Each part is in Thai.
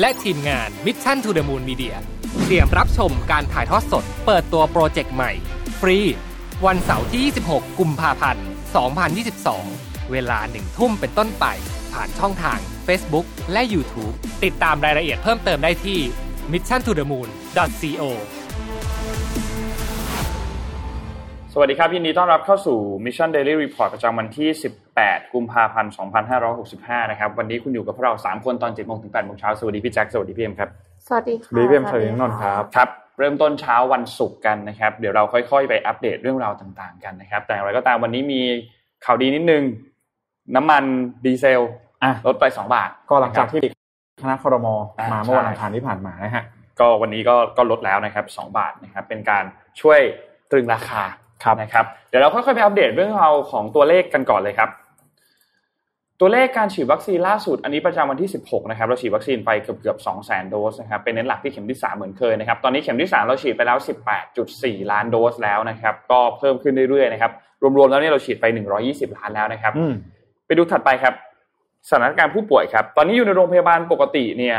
และทีมงาน Mission to the Moon Media เตรียมรับชมการถ่ายทอดสด เปิดตัวโปรเจกต์ใหม่ ฟรี วันเสาร์ที่ 26 กุมภาพันธ์ 2022 เวลาหนึ่งทุ่มเป็นต้นไป ผ่านช่องทาง Facebook และ YouTube ติดตามรายละเอียดเพิ่มเติมได้ที่ mission2theamul.co สวัสดีครับ ยินดีต้อนรับเข้าสู่ Mission Daily Report ประจำวันที่ 18 กุมภาพันธ์ 2565 นะครับ วันนี้คุณอยู่กับพวกเรา 3 คนตอน 7 โมงถึง 8 โมงเช้า สวัสดีพี่แจ็ค สวัสดีพี่เอ็มครับ สวัสดีค่ะบีเบียมสวัสดีน้องนนท์ครับ ครับ เริ่มต้นเช้าวันศุกร์กันนะครับ เดี๋ยวเราค่อยๆ ไปอัปเดตเรื่องราวต่างๆ กันนะครับ แต่อย่างไรก็ตามวันนี้มีข่าวดีนิดนึง น้ำมันดีเซลอะลดไป 2 บาท ก็หลังจากที่คณะคอรมออ่ามมาเมื่อวันใช่อังคารที่ผ่านมานะฮะ ก็วันนี้ก็ก็ลดแล้วนะครับ 2 บาทนะครับ เป็นการช่วยตรึงราคา ครับนะครับเดี๋ยวเราค่อยๆไปอัปเดตเรื่องราวของตัวเลขกันก่อนเลยครับ ตัวเลขการฉีดวัคซีนล่าสุดอันนี้ประจำวันที่ 16 นะครับเราฉีดวัคซีนไปเกือบเกือบ2 0 0 0 0 0โดสนะครับเป็นเน้นหลักที่เข็มที่ 3 เหมือนเคยนะครับตอนนี้เข็มที่ 3 เราฉีดไปแล้ว 18.4 ล้านโดสแล้วนะครับก็เพิ่มขึ้นเรื่อยๆนะครับรวมๆแล้วเนี่ยเราฉีดไป 120 ล้านแล้วนะครับอืมไปดูถัดไปครับสถานการณ์ผู้ป่วยครับ ตอนนี้อยู่ในโรงพยาบาลปกติเนี่ย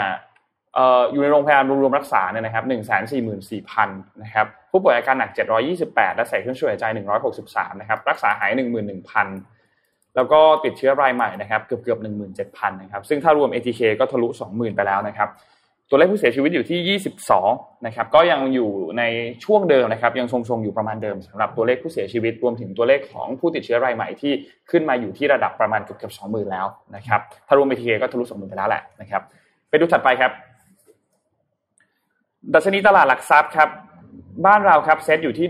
เอ่ออยู่ในโรงพยาบาลรวมๆรักษาเนี่ยนะครับหนึ่งแสนสี่หมื่นสี่พันนะครับ ผู้ป่วยอาการหนักเจ็ดร้อยี่สิบและใส่เครื่องช่วยหายใจหนึ่งร้อยหกสิบสามนะครับ รักษาหายหนึ่งหมื่นหนึ่งพันแล้วก็ติดเชื้อรายใหม่นะครับ เกือบเกือบหนึ่งหมื่นะครับ ซึ่งถ้ารวม ATK ก็ทะลุสองหมื่นไปแล้วนะครับ ตัวเลขผู้เสียชีวิตอยู่ที่ 22 นะครับ ก็ยังอยู่ในช่วงเดิมนะครับ ยังทรงๆ อยู่ประมาณเดิมสำหรับตัวเลขผู้เสียชีวิต รวมถึงตัวเลขของผู้ติดเชื้อรายใหม่ที่ขึ้นมาอยู่ที่ระดับประมาณเกือบเกือบ20,000 แล้วนะครับ ถ้ารวม BTK ก็ทะลุ 20,000 ไปแล้วแหละนะครับ ไปดูถัดไปครับ ดัชนีตลาดหลักทรัพย์ครับ บ้านเราครับเซตอยู่ที่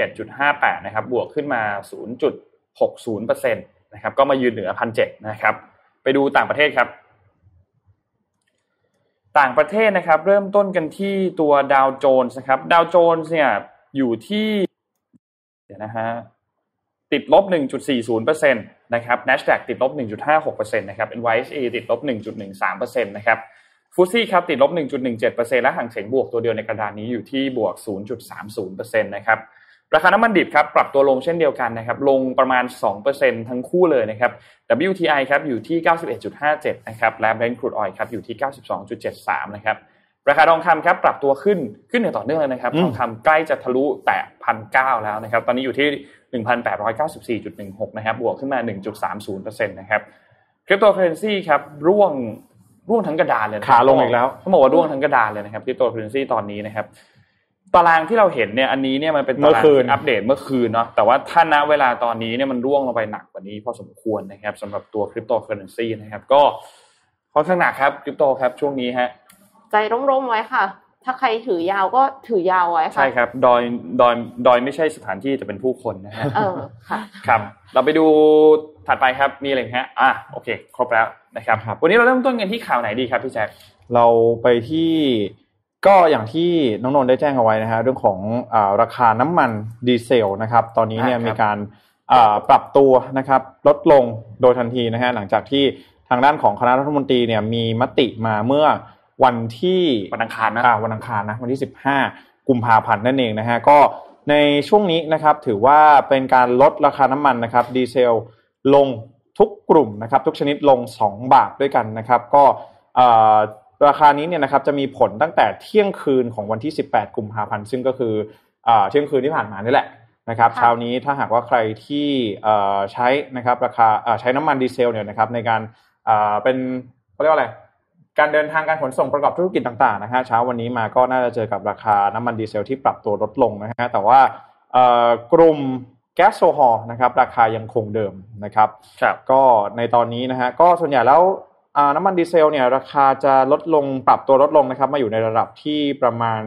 1,711.58 นะครับ บวกขึ้นมา 0.60%นะครับ ก็มายืนเหนือ 1,700 นะครับ ไปดูต่างประเทศครับ ต่างประเทศนะครับ เริ่มต้นกันที่ตัวดาวโจนส์นะครับ ดาวโจนส์เนี่ยอยู่ที่ เดี๋ยวนะฮะ ติดลบ 1.40%นะครับ NASDAQ ติดลบ 1.56%นะครับ NYSE ติดลบ 1.13%นะครับ ฟูซี่ครับติดลบ 1.17%และห่างเสียงบวกตัวเดียวในกระดานนี้อยู่ที่บวก 0.30%นะครับราคาน้ำมันดิบครับปรับตัวลงเช่นเดียวกันนะครับลงประมาณ 2%ทั้งคู่เลยนะครับ WTI ครับอยู่ที่ 91.57 นะครับและ Brent crude oil ครับอยู่ที่ 92.73 นะครับราคาทองคำครับปรับตัวขึ้นขึ้นอย่างต่อเนื่องเลยนะครับอืมทองคำใกล้จะทะลุแตะพันเแล้วนะครับตอนนี้อยู่ที่ 1,894.16 นะครับบวกขึ้นมา 1.30%นะครับคริปโตเคอเรนซีครับร่วง ร่วงทั้งกระดานเลยนะครับขาลงอีกแล้วต้องบอกว่าร่วงทั้งกระดานเลยนะครับคริปโตเคอเรนซีตอนนี้นะครับตารางที่เราเห็นเนี่ยอันนี้เนี่ยมันเป็นตารางเมื่อคืนที่อัปเดตเมื่อคืนเนาะแต่ว่าถ้าณเวลาตอนนี้เนี่ยมันร่วงลงไปหนักกว่านี้พอสมควรนะครับสำหรับตัวคริปโตเคอเรนซีนะครับก็ค่อนข้างหนักครับคริปโตครับช่วงนี้ฮะใจร่มๆไว้ค่ะ ถ้าใครถือยาวก็ถือยาวไว้ค่ะใช่ครับดอยดอยดอยไม่ใช่สถานที่แต่เป็นผู้คนนะฮะเออค่ะครับ เราไปดูถัดไปครับมีอะไรฮะอะโอเค ครบแล้ว นะครับครับวันนี้เราเริ่มต้นกันที่ข่าวไหนดีครับพี่แจ็คเราไปที่ก็อย่างที่น้องนนท์ได้แจ้งเอาไว้นะฮะเรื่องของอาราคาน้ำมันดีเซลนะครับ ตอนนี้เนี่ยอ่าครับมีการอ่าปรับตัวนะครับ ลดลงโดยทันทีนะฮะหลังจากที่ทางด้านของคณะรัฐมนตรีเนี่ยมีมติมาเมื่อวันที่วันอังคารนะอ่าวันอังคารนะวันที่ 15 กุมภาพันธ์นั่นเองนะฮะก็ในช่วงนี้นะครับถือว่าเป็นการลดราคาน้ำมันนะครับ ดีเซลลง ทุกกลุ่มนะครับทุกชนิดลง 2 บาทด้วยกันนะครับ ก็เอ่อราคานี้เนี่ยนะครับจะมีผลตั้งแต่เที่ยงคืนของวันที่ 18 กุมภาพันธ์ซึ่งก็คือเอ่อเที่ยงคืนที่ผ่านมานี่แหละนะครับค่ะเช้านี้ถ้าหากว่าใครที่เอ่อใช้นะครับราคาเอ่อใช้น้ำมันดีเซลเนี่ยนะครับในการเอ่อเป็นเขาเรียกว่าอะไรการเดินทางการขนส่งประกอบธุรกิจต่างๆนะฮะเช้าวันนี้มาก็น่าจะเจอกับราคาน้ำมันดีเซลที่ปรับตัวลดลงนะฮะแต่ว่าเอ่อกลุ่ม แก๊สโซฮอลนะครับราคายังคงเดิมนะครับครับก็ในตอนนี้นะฮะก็ส่วนใหญ่แล้วอ่าน้ำมันดีเซลเนี่ยราคาจะลดลงปรับตัวลดลงนะครับมาอยู่ในระดับที่ประมาณ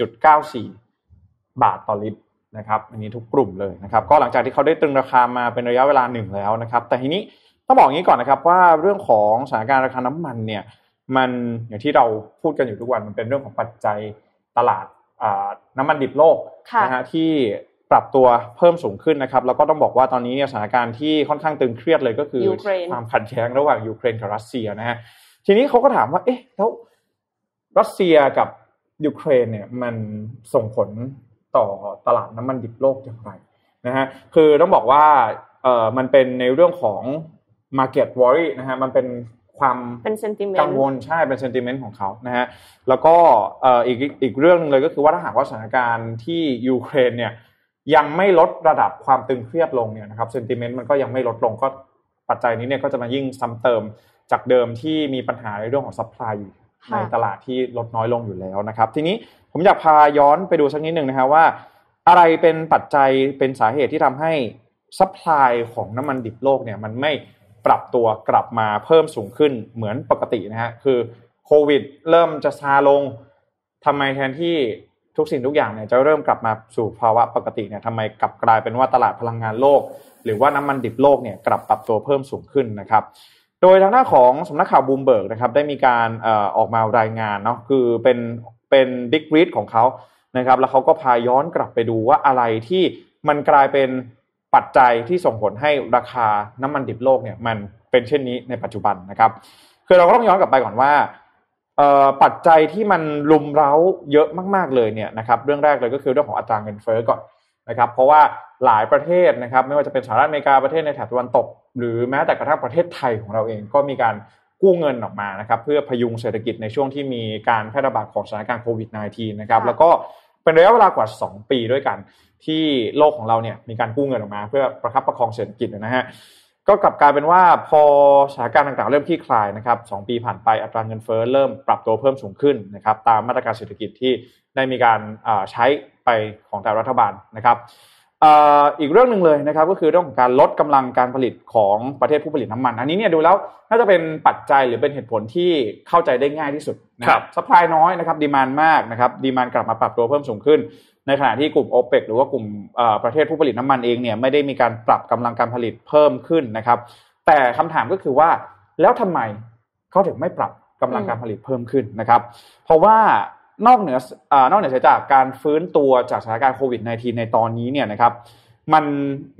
27.94 บาทต่อลิตรนะครับอันนี้ทุกกลุ่มเลยนะครับก็หลังจากที่เขาได้ตรึงราคามาเป็นระยะเวลาหนึ่งแล้วนะครับแต่ทีนี้ต้องบอกอย่างนี้ก่อนนะครับว่าเรื่องของสถานการณ์ราคาน้ำมันเนี่ยมันอย่างที่เราพูดกันอยู่ทุกวันมันเป็นเรื่องของปัจจัยตลาดน้ำมันดิบโลกนะฮะที่ ปรับตัวเพิ่มสูงขึ้นนะครับ แล้วก็ต้องบอกว่าตอนนี้สถานการณ์ที่ค่อนข้างตึงเครียดเลยก็คือ ความขัดแย้งระหว่างยูเครนกับรัสเซียนะฮะทีนี้เขาก็ถามว่า เอ๊ะแล้วรัสเซียกับยูเครนเนี่ยมันส่งผลต่อตลาดน้ำมันดิบโลกอย่างไรนะฮะคือต้องบอกว่าเอ่อมันเป็นในเรื่องของ market worry นะฮะมันเป็นความเป็น sentiment กังวลใช่เป็น sentiment ของเขานะฮะแล้วก็เอ่ออีกอีกเรื่องนึงเลยก็คือว่าถ้าหากว่าสถานการณ์ที่ยูเครนเนี่ย ยังไม่ลดระดับความตึงเครียดลงเนี่ยนะครับ sentiment มันก็ยังไม่ลดลงก็ปัจจัยนี้เนี่ยก็จะมายิ่งซ้ำเติมจากเดิมที่มีปัญหาในเรื่องของ supply ในตลาดที่ลดน้อยลงอยู่แล้วนะครับ ทีนี้ผมอยากพาย้อนไปดูสักนิดหนึ่งนะครับว่า อะไรเป็นปัจจัยเป็นสาเหตุที่ทำให้ supply ของน้ำมันดิบโลกเนี่ยมันไม่ปรับตัวกลับมาเพิ่มสูงขึ้นเหมือนปกตินะฮะคือโควิดเริ่มจะซาลงทำไมแทนที่ ทุกสิ่งทุกอย่างเนี่ยจะเริ่มกลับมาสู่ภาวะปกติเนี่ยทำไมกลับกลายเป็นว่าตลาดพลังงานโลก หรือว่าน้ำมันดิบโลกเนี่ยกลับปรับตัวเพิ่มสูงขึ้นนะครับ โดยทางหน้าของสำนักข่าวบูมเบิร์กนะครับได้มีการออกมารายงานเนาะคือเป็นเป็นบิ๊กรีดของเขานะครับ แล้วเขาก็พาย้อนกลับไปดูว่าอะไรที่มันกลายเป็นปัจจัยที่ส่งผลให้ราคาน้ำมันดิบโลกเนี่ยมันเป็นเช่นนี้ในปัจจุบันนะครับ คือเราก็ต้องย้อนกลับไปก่อนว่า ปัจจัยที่มันลุมเร้าเยอะมาก ๆเลยเนี่ยนะครับเรื่องแรกเลยก็คือเรื่องของอัตราเงินเฟ้อก่อนนะครับเพราะว่าหลายประเทศนะครับไม่ว่าจะเป็นสหรัฐอเมริกาประเทศในแถบตะวันตก หรือแม้แต่กระทั่งประเทศไทยของเราเองก็มีการกู้เงินออกมานะครับเพื่อพยุงเศรษฐกิจในช่วงที่มีการแพร่ระบาดของสถานการณ์โควิด -19 นะครับแล้วก็เป็นระยะเวลากว่า 2 ปีด้วยกัน ที่โลกของเราเนี่ยมีการกู้เงินออกมา เพื่อประคับประคองเศรษฐกิจนะฮะ ก็กลับกลายเป็นว่าพอสถานการณ์ต่างๆ เริ่มที่คลายนะครับสปีผ่านไปอัตราเงินเฟ้อเริ่มปรับตัวเพิ่มสูงขึ้นนะครับตามมาตรการเศรษฐกิจที่ได้มีการใช้ไปของแต่รัฐบาลนะครับอีกเรื่องหนึ่งเลยนะครับก็คือเรื่องของการลดกำลังการผลิตของประเทศผู้ผลิตน้ำมัน อันนี้เนี่ยดูแล้วน่าจะเป็นปัจจัยหรือเป็นเหตุผลที่เข้าใจได้ง่ายที่สุดนะครับ supply น้อยนะครับ demand มากนะครับ demand กลับมาปรับตัวเพิ่มสูงขึ้น ในขณะที่กลุ่มโอเปกหรือว่ากลุ่มประเทศผู้ผลิตน้ำมันเองเนี่ยไม่ได้มีการปรับกำลังการผลิตเพิ่มขึ้นนะครับ แต่คำถามก็คือว่าแล้วทำไมเขาถึงไม่ปรับกำลังการผลิตเพิ่มขึ้นนะครับ เพราะว่านอกเหนือนอกเหนือจากการฟื้นตัวจากสถานการณ์โควิด -19 ในตอนนี้เนี่ยนะครับมัน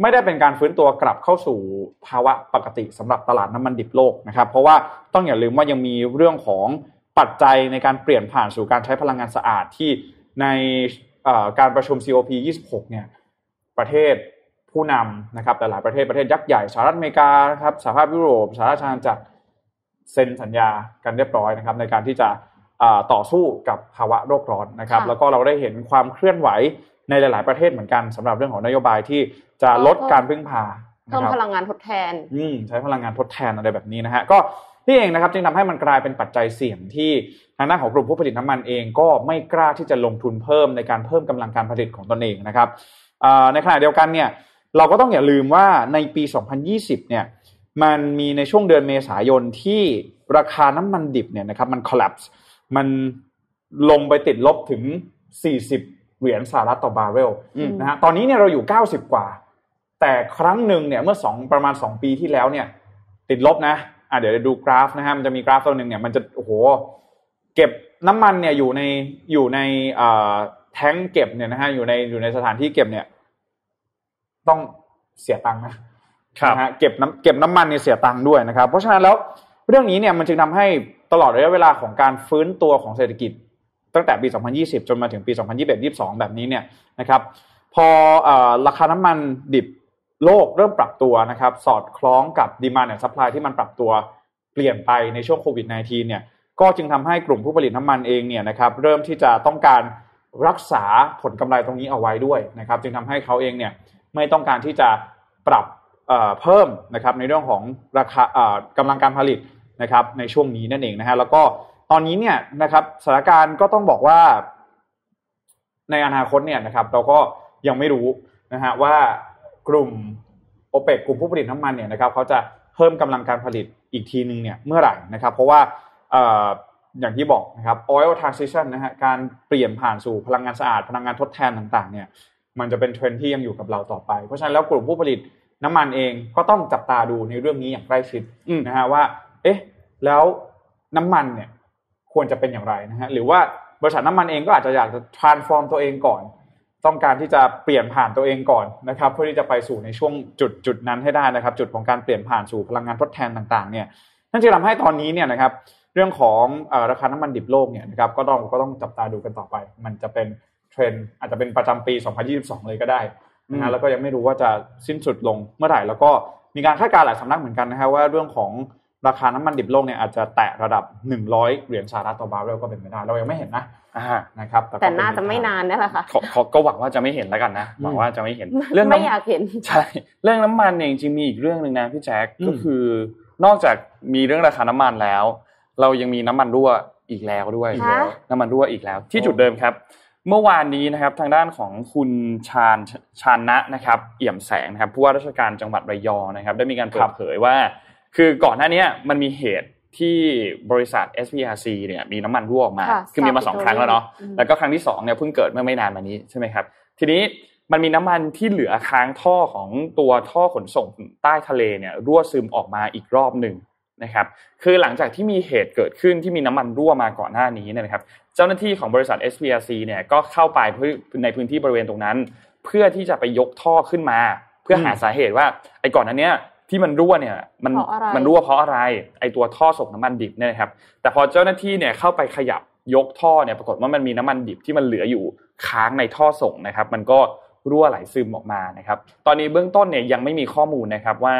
ไม่ได้เป็นการฟื้นตัวกลับเข้าสู่ภาวะปกติสำหรับตลาดน้ำมันดิบโลกนะครับ เพราะว่าต้องอย่าลืมว่ายังมีเรื่องของปัจจัยในการเปลี่ยนผ่านสู่การใช้พลังงานสะอาดที่ใน การประชุม COP 26 เนี่ยประเทศผู้นำนะครับแต่หลายประเทศประเทศยักษ์ใหญ่สหรัฐอเมริกานะครับสหภาพยุโรปสหราชอาณาจักรเซ็นสัญญากันเรียบร้อยนะครับ ในการที่จะต่อสู้กับภาวะโลกร้อนนะครับ แล้วก็เราได้เห็นความเคลื่อนไหวในหลาย ๆประเทศเหมือนกันสำหรับเรื่องของนโยบายที่จะลดการพึ่งพาเพิ่มพลังงานทดแทน อืมใช้พลังงานทดแทนอะไรแบบนี้นะฮะก็ นี่เองนะครับจึงทำให้มันกลายเป็นปัจจัยเสี่ยงที่ทางด้านของกลุ่มผู้ผลิตน้ำมันเองก็ไม่กล้าที่จะลงทุนเพิ่มในการเพิ่มกำลังการผลิตของตนเองนะครับในขณะเดียวกันเนี่ยเราก็ต้องอย่าลืมว่าในปี 2020 เนี่ยมันมีในช่วงเดือนเมษายนที่ราคาน้ำมันดิบเนี่ยนะครับมัน collapse มันลงไปติดลบถึง 40 เหรียญสหรัฐต่อบาร์เรลนะฮะตอนนี้เนี่ยเราอยู่ 90 กว่า แต่ครั้งหนึ่งเนี่ยเมื่อสองประมาณ 2 ปีที่แล้วเนี่ยติดลบนะ อะเดี๋ยวดูกราฟนะฮะมันจะมีกราฟตัวหนึ่งเนี่ยมันจะโอ้โหเก็บน้ำมันเนี่ยอยู่ในอยู่ในอ่าแท้งเก็บเนี่ยนะฮะอยู่ในอยู่ในสถานที่เก็บเนี่ย ต้องเสียตังค์นะนะฮะเก็บน้ำเก็บน้ำมันเนี่ยเสียตังค์ด้วยนะครับ เพราะฉะนั้นแล้วเรื่องนี้เนี่ยมันจึงทำให้ตลอดระยะเวลาของการฟื้นตัวของเศรษฐกิจ ตั้งแต่ปี 2020 จนมาถึงปี 2021-22 แบบนี้เนี่ยนะครับ พอราคาน้ำมันดิบ โลกเริ่มปรับตัวนะครับสอดคล้องกับ demand เนี่ย supply ที่มันปรับตัวเปลี่ยนไปในช่วงโควิด -19 เนี่ยก็จึงทำให้กลุ่มผู้ผลิตน้ำมันเองเนี่ยนะครับเริ่มที่จะต้องการรักษาผลกำไรตรงนี้เอาไว้ด้วยนะครับ จึงทำให้เขาเองเนี่ยไม่ต้องการที่จะปรับเพิ่มนะครับในเรื่องของราคากำลังการผลิตนะครับในช่วงนี้นั่นเองนะฮะแล้วก็ตอนนี้เนี่ยนะครับสถานการณ์ก็ต้องบอกว่า ในอนาคตเนี่ยนะครับเราก็ยังไม่รู้นะฮะว่า กลุ่มโอเปกกลุ่มผู้ผลิตน้ำมันเนี่ยนะครับเขาจะเพิ่มกำลังการผลิตอีกทีนึงเนี่ยเมื่อไหร่นะครับ เพราะว่าอย่างที่บอกนะครับ oil transition นะฮะการเปลี่ยนผ่านสู่พลังงานสะอาด พลังงานทดแทนต่างๆเนี่ยมันจะเป็นเทรนที่ยังอยู่กับเราต่อไป เพราะฉะนั้นแล้วกลุ่มผู้ผลิตน้ำมันเองก็ต้องจับตาดูในเรื่องนี้อย่างใกล้ชิดนะฮะว่า เอ๊ะ แล้วน้ำมันเนี่ยควรจะเป็นอย่างไรนะฮะหรือว่าบริษัทน้ำมันเองก็อาจจะอยากจะ transform ตัวเองก่อน ต้องการที่จะเปลี่ยนผ่านตัวเองก่อนนะครับ เพื่อที่จะไปสู่ในช่วงจุดจุดนั้นให้ได้นะครับ จุดของการเปลี่ยนผ่านสู่พลังงานทดแทนต่างๆเนี่ยนั่นจะทำให้ตอนนี้เนี่ยนะครับ เรื่องของเออราคาน้ำมันดิบโลกเนี่ยนะครับก็ต้องก็ต้องจับตาดูกันต่อไป มันจะเป็นเทรนด์อาจจะเป็นประจำปี 2022 เลยก็ได้นะอืฮะมแล้วก็ยังไม่รู้ว่าจะสิ้นสุดลงเมื่อไหร่แล้วก็มีการคาดการณ์หลายสำนักเหมือนกันนะฮะว่าเรื่องของ ราคาน้ำมันดิบโลกเนี่ยอาจจะแตะระดับ 100 เหรียญสหรัฐต่อบาร์เรลก็เป็นไปได้ เรายังไม่เห็นนะอ่านะครับก็แต่น่าเป็จะไม่นานนี่แหละค่ะขอขอก็หวังว่าจะไม่เห็นแล้วกันนะหวังว่าจะไม่เห็น เรื่องไม่น้ำอยากเห็นใช่เรื่องน้ำมันเนี่ยจริงๆมีอีกเรื่องหนึ่งนะพี่แจ๊คอืมก็คือนอกจากมีเรื่องราคาน้ำมันแล้ว เรายังมีน้ำมันรั่วอีกแล้วด้วยฮะน้ำมันรั่วอีกแล้ว ที่จุดเดิมครับ เมื่อวานนี้นะครับทางด้านของคุณชาญชาญนะนะครับ เอี่ยมแสงนะครับผู้ว่าราชการจังหวัดระยองนะครับ ได้มีการเปิดเผยว่า คือก่อนหน้าเนี้ยมันมีเหตุที่บริษัท SPRC เนี่ยมีน้ำมันรั่วออกมาค่ะคือมีมาสองครั้งแล้วเนาะอืมแล้วก็ครั้งที่สองเนี่ยเพิ่งเกิดเมื่อไม่นานมานี้ใช่ไหมครับ ทีนี้มันมีน้ำมันที่เหลือค้างท่อของตัวท่อขนส่งใต้ทะเลเนี่ยรั่วซึมออกมาอีกรอบหนึ่งนะครับ คือหลังจากที่มีเหตุเกิดขึ้นที่มีน้ำมันรั่วมาก่อนหน้านี้เนยนะครับ เจ้าหน้าที่ของบริษัท SPRC เนี่ยก็เข้าไปเพื่อในพื้นที่บริเวณตรงนั้น เพื่อที่จะไปยกท่อขึ้นมา เพื่อหาสาเหตุว่าไอ้ก่อนหนั้นเนี้ย ที่มันรั่วเนี่ยมันเพราะอะไรมันรั่วเพราะอะไรไอ้ตัวท่อส่งน้ำมันดิบเนี่ยนะครับแต่พอเจ้าหน้าที่เนี่ยเข้าไปขยับยกท่อเนี่ยปรากฏว่ามันมีน้ำมันดิบที่มันเหลืออยู่ค้างในท่อส่งนะครับ มันก็รั่วไหลซึมออกมานะครับ ตอนนี้เบื้องต้นเนี่ยยังไม่มีข้อมูลนะครับว่า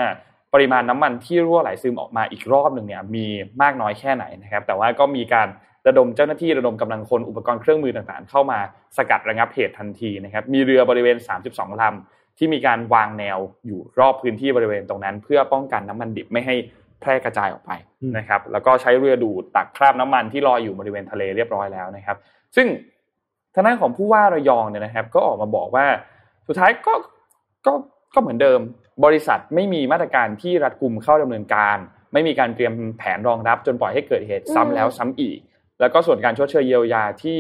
ปริมาณน้ำมันที่รั่วไหลซึมออกมาอีกรอบหนึ่งเนี่ยมีมากน้อยแค่ไหนนะครับ แต่ว่าก็มีการระดมเจ้าหน้าที่ระดมกำลังคนอุปกรณ์เครื่องมือต่างๆ เข้ามาสกัดระงับเหตุทันทีนะครับ มีเรือบริเวณ 32ลำ ที่มีการวางแนวอยู่รอบพื้นที่บริเวณตรงนั้น เพื่อป้องกันน้ำมันดิบไม่ให้แพร่กระจายออกไปอืมนะครับแล้วก็ใช้เรือดูดตักคราบน้ำมันที่ลอยอยู่บริเวณทะเลเรียบร้อยแล้วนะครับ ซึ่งทางด้านของผู้ว่าระยองเนี่ยนะครับ ก็ออกมาบอกว่าสุดท้ายก็ก็ก็เหมือนเดิม บริษัทไม่มีมาตรการที่รัดกุมเข้าดำเนินการ ไม่มีการเตรียมแผนรองรับจนปล่อยให้เกิดเหตุซ้ำแล้วซ้ำอีก แล้วก็ส่วนการชดเชยเยียวยาที่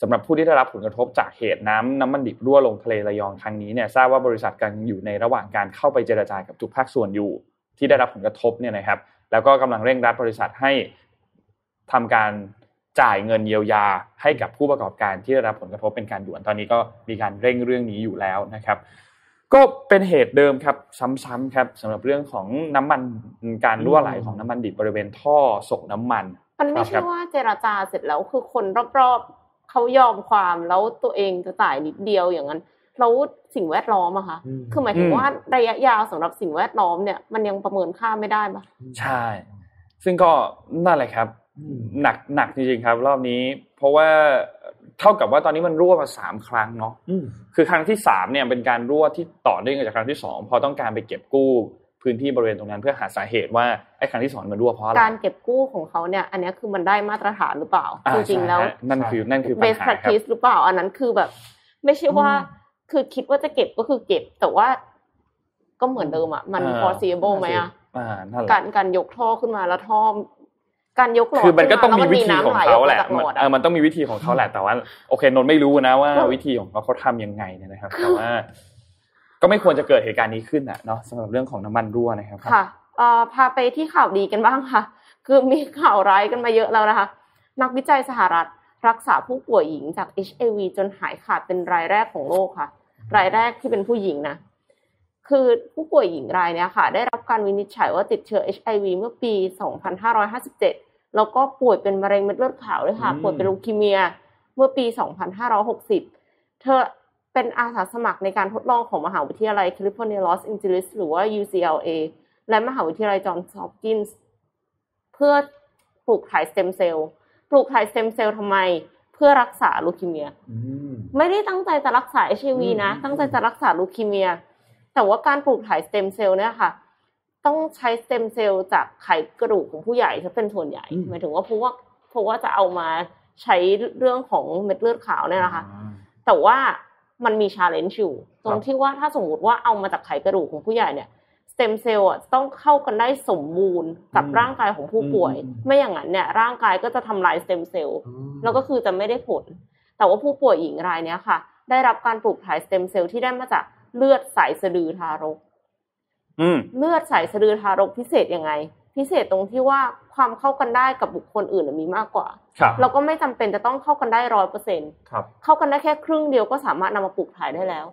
สำหรับผู้ที่ได้รับผลกระทบจากเหตุน้ำน้ำมันดิบรั่วลงทะเลระยองครั้งนี้เนี่ยทราบว่าบริษัทกำลังอยู่ในระหว่างการเข้าไปเจรจากับทุกภาคส่วนอยู่ ที่ได้รับผลกระทบเนี่ยนะครับ แล้วก็กำลังเร่งรัดบริษัทให้ทำการจ่ายเงินเยียวยาให้กับผู้ประกอบการที่ได้รับผลกระทบเป็นการด่วนตอนนี้ก็มีการเร่งเรื่องนี้อยู่แล้วนะครับ ก็เป็นเหตุเดิมครับซ้ำๆครับสำหรับเรื่องของน้ำมันการรั่วไหลของน้ำมันดิบบริเวณท่อส่งน้ำมัน มันไม่คใช่รับว่าเจรจาเสร็จแล้วคือคนรอบๆ เขายอมความแล้วตัวเองจะจ่ายนิดเดียวอย่างนั้นแล้วสิ่งแวดล้อมอะคะอืมคือหมายถึงว่าระยะยาวสำหรับสิ่งแวดล้อมเนี่ยมันยังประเมินค่าไม่ได้ปะใช่ ซึ่งก็นั่นแหละครับ หนักหนักจริงๆครับ รอบนี้ เพราะว่าเท่ากับว่าตอนนี้มันรั่วมาสามครั้งเนาะอืมคือครั้งที่สามเนี่ยเป็นการรั่วที่ต่อเนื่องจากครั้งที่สองเพอต้องการไปเก็บกู้ พื้นที่บริเวณตรงนั้นเพื่อหาสาเหตุว่าไอ้ครั้งที่สองมันรั่วเพราะอะไรการเก็บกู้ของเขาเนี่ย อันเนี้ยคือมันได้มาตรฐานหรือเปล่าอ่าจริงๆแล้วใช่ฮะนั่นคือนั่นคือปัญ best หาครับ practice หรือเปล่า อันนั้นคือแบบ ไม่ใช่ว่าอืมคือคิดว่าจะเก็บก็คือเก็บ แต่ว่า ก็เหมือนเดิมอะมันอ่า possible ไหมอะอ่านั่นแหละการการยกท่อขึ้นมาแล้วท่อการยกหลอดคือมันก็ต้องมีขึ้าวิธีของเขาแหละน้ำไออกมาจากหลอดเออะอมันต้องมีวิธีของเขาแหละแต่ว่า โอเคนนท์ไม่รู้นะว่าก็วิธีของเขาเขาทำยังไงเนี่ยนะครับแต่ว่า ก็ไม่ควรจะเกิดเหตุการณ์นี้ขึ้นอะเนาะสำหรับเรื่องของน้ำมันรั่วนะครับค่ะเอ่อพาไปที่ข่าวดีกันบ้างค่ะ คือมีข่าวร้ายกันมาเยอะแล้วนะคะ นักวิจัยสหรัฐรักษาผู้ป่วยหญิงจาก HIV จนหายขาดเป็นรายแรกของโลกค่ะ รายแรกที่เป็นผู้หญิงนะ คือผู้ป่วยหญิงรายเนี้ยค่ะ ได้รับการวินิจฉัยว่าติดเชื้อ HIV เมื่อปี 2557 แล้วก็ป่วยเป็นมะเร็งเม็ดเลือดขาวด้วยค่ะอืมป่วยเป็นลูคีเมีย เมื่อปี 2560 เธอ เป็นอาสาสมัครในการทดลองของมหาวิทยาลัยแคลิฟอร์เนียลอสแอนเจลิสหรือว่า UCLA และมหาวิทยาลัยจอห์นส์ฮอปกินส์เพื่อปลูกถ่ายสเต็มเซลล์ปลูกถ่ายสเต็มเซลล์ทำไมเพื่อรักษาลูคีเมียอืมไม่ได้ตั้งใจจะรักษา HIV นะอืมตั้งใจจะรักษาลูคีเมีย แต่ว่าการปลูกถ่ายสเต็มเซลล์เนี่ยค่ะ ต้องใช้สเต็มเซลล์จากไขกระดูกของผู้ใหญ่จะเป็นส่วนใหญ่หมายถึงว่าเพราะว่าเพราะว่าจะเอามาใช้เรื่องของเม็ดเลือดขาวเนี่ยนะคะ แต่ว่า มันมี challenge อยู่ ตรงที่ว่าถ้าสมมติว่าเอามาจากไขกระดูกของผู้ใหญ่เนี่ยสเต็มเซลล์อะต้องเข้ากันได้สมบูรณ์กับอืมร่างกายของผู้ป่วยอืมไม่อย่างนั้นเนี่ยร่างกายก็จะทำลายสเต็มเซลล์แล้วก็คือจะไม่ได้ผล แต่ว่าผู้ป่วยหญิงรายเนี้ยค่ะ ได้รับการปลูกถ่ายสเต็มเซลล์ที่ได้มาจากเลือดสายสะดือทารกอืมเลือดสายสะดือทารกพิเศษยังไง พิเศษตรงที่ว่า ความเข้ากันได้กับบุคคลอื่นมีมากกว่าครับเราก็ไม่จำเป็นจะต้องเข้ากันได้ร้อยเปอร์เซ็นต์ครับเข้ากันได้แค่ครึ่งเดียวก็สามารถนำมาปลูกถ่ายได้แล้ว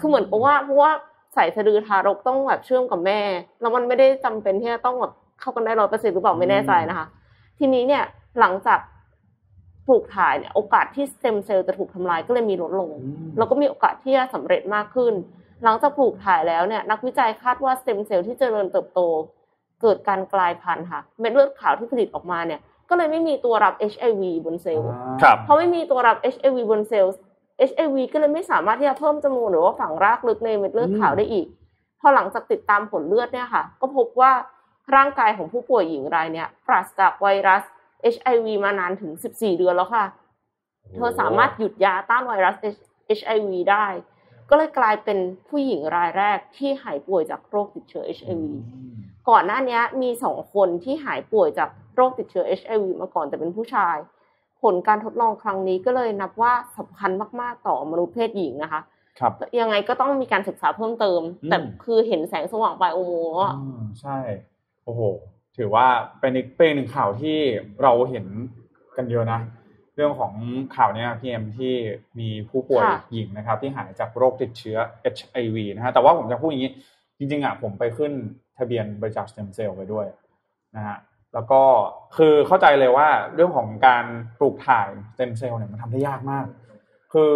คือเหมือนกับว่าเพราะว่าใส่สะดือทารกต้องแบบเชื่อมกับแม่ แล้วมันไม่ได้จำเป็นที่จะต้องแบบเข้ากันได้ร้อยเปอร์เซ็นหรือเปล่าไม่แน่ใจนะคะ ทีนี้เนี่ยหลังจากปลูกถ่ายเนี่ยโอกาสที่สเต็มเซลล์จะถูกทำลายก็เลยมีลดลง แล้วก็มีโอกาสที่จะสำเร็จมากขึ้น หลังจากปลูกถ่ายแล้วเนี่ยนักวิจัยคาดว่าสเต็มเซลล์ที่เจริญเติบโต เกิดการกลายพันธุ์ค่ะ เม็ดเลือดขาวที่ผลิตออกมาเนี่ย ก็เลยไม่มีตัวรับ HIV บนเซลล์ครับเพราะไม่มีตัวรับ HIV บนเซลล์ HIV ก็เลยไม่สามารถที่จะเพิ่มจำนวนหรือว่าฝังรากลึกในเม็ดเลือดขาวได้อีก พอหลังจากติดตามผลเลือดเนี่ยค่ะ ก็พบว่าร่างกายของผู้ป่วยหญิงรายเนี่ยปราศจากไวรัส HIV มานานถึง 14 เดือนแล้วค่ะ เธอสามารถหยุดยาต้านไวรัส HIV ได้ ก็เลยกลายเป็นผู้หญิงรายแรกที่หายป่วยจากโรคติดเชื้อ HIV ก่อนหน้านี้มีสองคนที่หายป่วยจากโรคติดเชื้อ HIV มาก่อนแต่เป็นผู้ชาย ผลการทดลองครั้งนี้ก็เลยนับว่าสำคัญมาก ๆ ต่อมนุษย์เพศหญิงนะคะครับยังไงก็ต้องมีการศึกษาเพิ่มเติมอืมแต่คือเห็นแสงสว่างปลายอุโมงค์แล้วอะอืมใช่ โอ้โห ถือว่าเป็นอีกเป็นหนึ่งข่าวที่เราเห็นกันเยอะนะ เรื่องของข่าวเนี้ยพี่เอ็มที่มีผู้ป่วยค่ะหญิงนะครับ ที่หายจากโรคติดเชื้อ HIV นะฮะแต่ว่าผมจะพูดอย่างนี้ จริงๆอะผมไปขึ้น ทะเบียนบริจาคสเต็มเซลล์ไปด้วยนะฮะแล้วก็คือเข้าใจเลยว่าเรื่องของการปลูกถ่ายสเต็มเซลล์เนี่ยมันทำได้ยากมาก คือ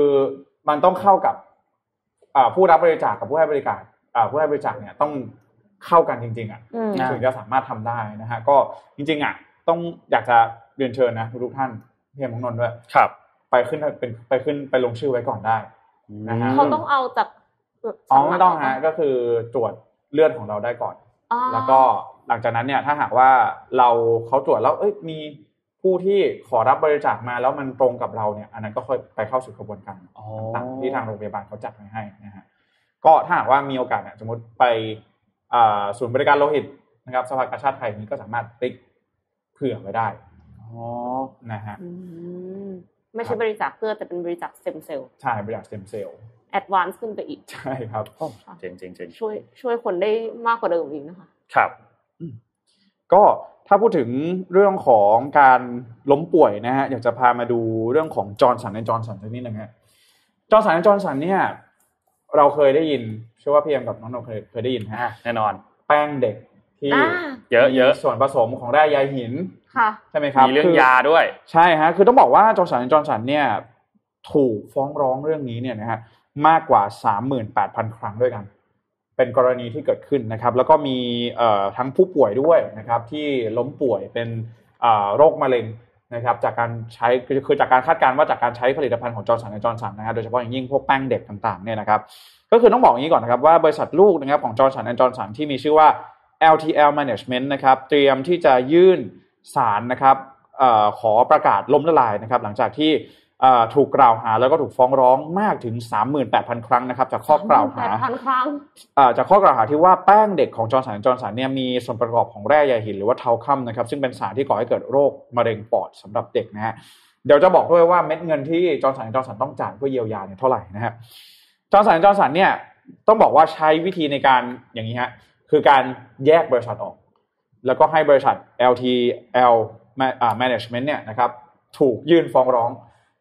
มันต้องเข้ากับอ่าผู้รับบริจาคกับผู้ให้บริการอ่าผู้ให้บริจาคเนี่ยต้องเข้ากันจริง ๆ อะอืมนะถึงจะสามารถทำได้นะฮะก็จริง ๆ อะ ต้องอยากจะเรียนเชิญนะทุกๆท่านพี่เอ็มของนนท์ด้วยครับ ไปขึ้นเป็นไปขึ้นไปลงชื่อไว้ก่อนได้นะฮะเขาต้องเอาจากอ๋อไม่ต้องฮะก็คือตรวจเลือดของเราได้ก่อนอ๋อ แล้วก็หลังจากนั้นเนี่ยถ้าหากว่าเราเขาตรวจแล้วเอ้ยมีผู้ที่ขอรับบริจาคมาแล้วมันตรงกับเราเนี่ยอันนั้นก็ค่อยไปเข้าสู่กระบวนการอ๋อต่างๆที่ทางโรงพยาบาลเขาจัดไว้ให้นะฮะก็ถ้าหากว่ามีโอกาสเนี่ยสมมติไปอ่าศูนย์บริการโลหิตนะครับสภากาชาติไทยนี้ก็สามารถติ๊กเผื่อไว้ได้อ๋อนะฮะอืมไม่ใช่บริจาคเลือดแต่เป็นบริจาคสเต็มเซลล์ใช่บริจาคสเต็มเซลล์ advance ขึ้นไปอีก ใช่ครับเจ๋งเจ๋งเจ๋งช่วยช่วยคนได้มากกว่าเดิมอีกนะคะ ครับก็ถ้าพูดถึงเรื่องของการล้มป่วยนะฮะอยากจะพามาดูเรื่องของจอห์นสันแอนด์จอห์นสันสักนิดนึงฮะจอห์นสันแอนด์จอห์นสันเนี่ย เราเคยได้ยินเชื่อว่าพี่เอ็มกับน้องนนท์เคยเคยได้ยินอะฮะแน่นอน แป้งเด็กที่อ่าเยอะเยอะมีส่วนผสมของแร่ใยหินค่ะใช่ไหมครับมีเรื่องเยียวยาด้วย ใช่ฮะคือต้องบอกว่าจอร์นสันจอร์นสันเนี่ย ถูกฟ้องร้องเรื่องนี้เนี่ยนะฮะ มากกว่า 38,000 ครั้งด้วยกัน เป็นกรณีที่เกิดขึ้นนะครับ แล้วก็มีทั้งผู้ป่วยด้วยนะครับที่ล้มป่วยเป็นโรคมะเร็งนะครับจากการใช้คือจากการคาดการณ์ว่าจากการใช้ผลิตภัณฑ์ของจอร์นสันจอร์สันนะครับโดยเฉพาะอย่างยิ่งพวกแป้งเด็กต่างๆเนี่ยนะครับก็คือต้องบอกอย่างนี้ก่อนนะครับว่าบริษัทลูกนะครับของจอร์นสันจอร์สันที่มีชื่อว่า LTL Management นะครับเตรียมที่จะยื่นศาลนะครับอขอประกาศล้มละลายนะครับหลังจากที่ ถูกกล่าวหาแล้วก็ถูกฟ้องร้องมากถึง 38,000 ครั้งนะครับจากข้อกล่าวหาแปดพันครั้งเอ่อจากข้อกล่าวหาที่ว่าแป้งเด็กของจอร์นสันจอร์นสันเนี่ยมีส่วนประกอบของแร่ใยหินหรือว่าเทาคัมนะครับซึ่งเป็นสารที่ก่อให้เกิดโรคมะเร็งปอดสำหรับเด็กนะฮะเดี๋ยวจะบอกด้วยว่าเม็ดเงินที่จอร์นสันจอร์นสันต้องจ่ายเพื่อเยียวยาเนี่ยเท่าไหร่นะฮะจอร์นสันจอร์นสันเนี่ยต้องบอกว่าใช้วิธีในการอย่างนี้ฮะคือการแยกบริษัทออก แล้วก็ให้บริษัท LTL Ma- อ่า Management เนี่ยนะครับถูกยื่นฟ้องร้อง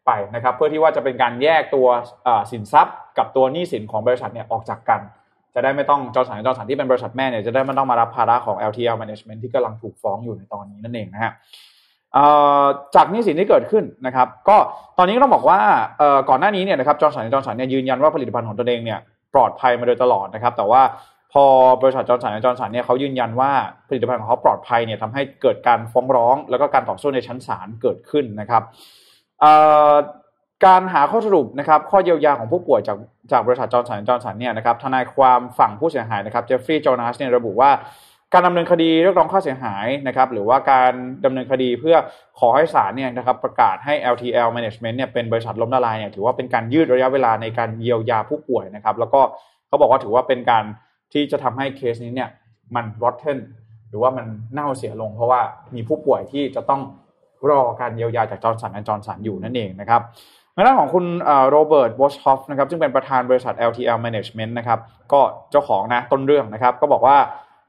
ไปนะครับเพื่อที่ว่าจะเป็นการแยกตัวสินทรัพย์ กับตัวหนี้สินของบริษัทเนี่ยออกจากกัน จะได้ไม่ต้องจอสันจอสันที่เป็นบริษัทแม่เนี่ยจะได้ไม่ต้องมารับภาระของ LTL Management ที่กำลังถูกฟ้องอยู่ในตอนนี้นั่นเองนะฮะจากหนี้สินที่เกิดขึ้นนะครับ ก็ตอนนี้ต้องบอกว่าก่อนหน้านี้เนี่ยนะครับจอร์สันจอร์สันเนี่ยยืนยันว่าผลิตภัณฑ์ของตนเองเนี่ยปลอดภัยมาโดยตลอดนะครับ แต่ว่าพอบริษัทจอร์สันจอร์สันเนี่ยเขายืนยันว่าผลิตภัณฑ์ของเขาปลอดภัยเนี่ยทำให้เกิดการฟ้องร้อง แล้วก็การต่อสู้ในชั้นศาลเกิดขึ้นนะครับ การหาข้อสรุปนะครับข้อเยียวยาของผู้ป่วยจากจากบริษัทจอร์สันจอร์สันเนี่ยนะครับทนายความฝั่งผู้เสียหายนะครับเจฟฟรีย์โจนาสเนี่ยระบุว่าการดำเนินคดีเรียกร้องค่าเสียหายนะครับหรือว่าการดำเนินคดีเพื่อขอให้ศาลเนี่ยนะครับประกาศให้ LTL Management เนี่ยเป็นบริษัทล้มละลายเนี่ยถือว่าเป็นการยืดระยะเวลาในการเยียวยาผู้ป่วยนะครับแล้วก็เขาบอกว่าถือว่าเป็นการที่จะทำให้เคสนี้เนี่ยมัน rotten หรือว่ามันเน่าเสียลง เพราะว่ามีผู้ป่วยที่จะต้อง รอการเยียวยาจากจอร์นสันแอนจอร์นสันอยู่นั่นเองนะครับในด้านของคุณโรเบิร์ตบอชฮอฟนะครับซึ่งเป็นประธานบริษัท LTL Management นะครับก็เจ้าของนะต้นเรื่องนะครับ ก็บอกว่า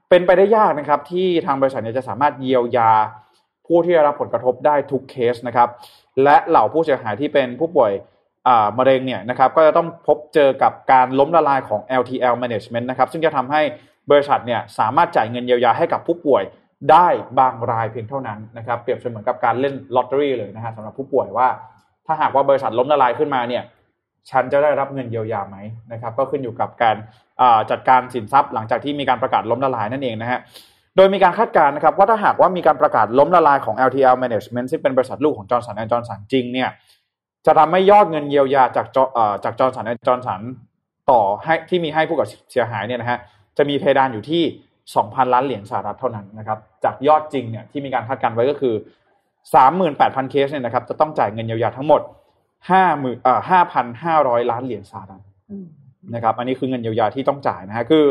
เป็นไปได้ยากนะครับ ที่ทางบริษัทเนี่ยจะสามารถเยียวยาผู้ที่ได้รับผลกระทบได้ทุกเคสนะครับ และเหล่าผู้เสียหายที่เป็นผู้ป่วยมะเร็งเนี่ยนะครับก็จะต้องพบเจอกับการล้มละลายของ LTL management นะครับซึ่งจะทำให้บริษัทเนี่ยสามารถจ่ายเงินเยียวยาให้กับผู้ป่วย ได้บางรายเพียงเท่านั้นนะครับเปรียบเสมือนกับการเล่นลอตเตอรี่เลยนะฮะสำหรับผู้ป่วยว่า ถ้าหากว่าบริษัทล้มละลายขึ้นมาเนี่ยฉันจะได้รับเงินเยียวยาไหมนะครับ ก็ขึ้นอยู่กับการจัดการสินทรัพย์ หลังจากที่มีการประกาศล้มละลายนั่นเองนะฮะโดยมีการคาดการณ์นะครับว่าถ้าหากว่ามีการประกาศล้มละลายของ LTL Management ซึ่งเป็นบริษัทลูกของจอร์นสันแอนจอร์สันจริงเนี่ยจะทำให้ยอดเงินเยียวยาจากจากจอร์นสันแอนจอร์สันต่อให้ที่มีให้ผู้กับเสียหายเนี่ยนะฮะจะมีเพดานอยู่ที่ 2,000 ล้านเหรียญสหรัฐเท่านั้นนะครับจากยอดจริงเนี่ยที่มีการคาดการณ์ไว้ก็คือ 38,000 เคสเนี่ยนะครับจะต้องจ่ายเงินเยียวยาทั้งหมด5หมื่นเอ่อ5,500 ล้านเหรียญสหรัฐนะครับอันนี้คือเงินเยียวยาที่ต้องจ่ายนะฮะคือ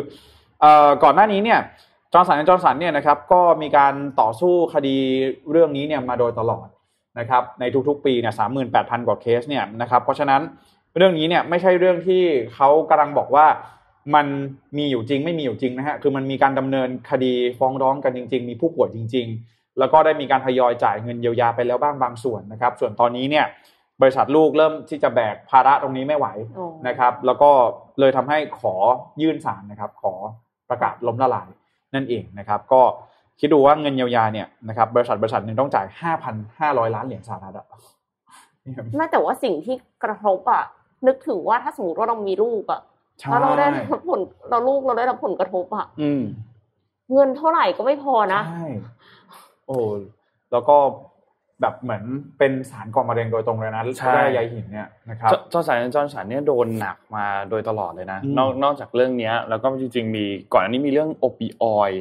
เอ่อก่อนหน้านี้เนี่ยจอร์สันจอร์สันเนี่ยนะครับก็มีการต่อสู้คดีเรื่องนี้เนี่ยมาโดยตลอดนะครับในทุกๆ ปีเนี่ยสามหมื่นแปดพันกว่าเคสเนี่ยนะครับเพราะฉะนั้นเรื่องนี้เนี่ยไม่ใช่เรื่องที่เขากำลังบอกว่า มันมีอยู่จริงไม่มีอยู่จริงนะฮะคือมันมีการดำเนินคดีฟ้องร้องกันจริง ๆ มีผู้ป่วยจริง ๆ แล้วก็ได้มีการทยอยจ่ายเงินเยียวยาไปแล้วบ้างบางส่วนนะครับ ส่วนตอนนี้เนี่ยบริษัทลูกเริ่มที่จะแบกภาระตรงนี้ไม่ไหวนะครับ แล้วก็เลยทำให้ขอยื่นศาลนะครับ ขอประกาศล้มละลายนั่นเองนะครับ ก็คิดดูว่าเงินเยียวยาเนี่ยนะครับบริษัทบริษัทหนึ่งต้องจ่ายห้าพันห้าร้อยล้านเหรียญสหรัฐอะไม่แต่ว่าสิ่งที่กระทบอะนึกถึงว่าถ้าสมมติว่าเรามีลูกอะ แล้วเราได้รับผลเราลูกเราได้รับผลกระทบอะเงินเท่าไหร่ก็ไม่พอนะใช่โอ้แล้วก็แบบเหมือนเป็นสารก่อมะเร็งโดยตรงเลยนะใช่ใยหินเนี่ยนะครับจอร์สันจอร์สันเนี่ยโดนหนักมาโดยตลอดเลยนะ นอกนอกจากเรื่องเนี้ย แล้วก็จริงๆมีก่อนอันนี้มีเรื่อง opioid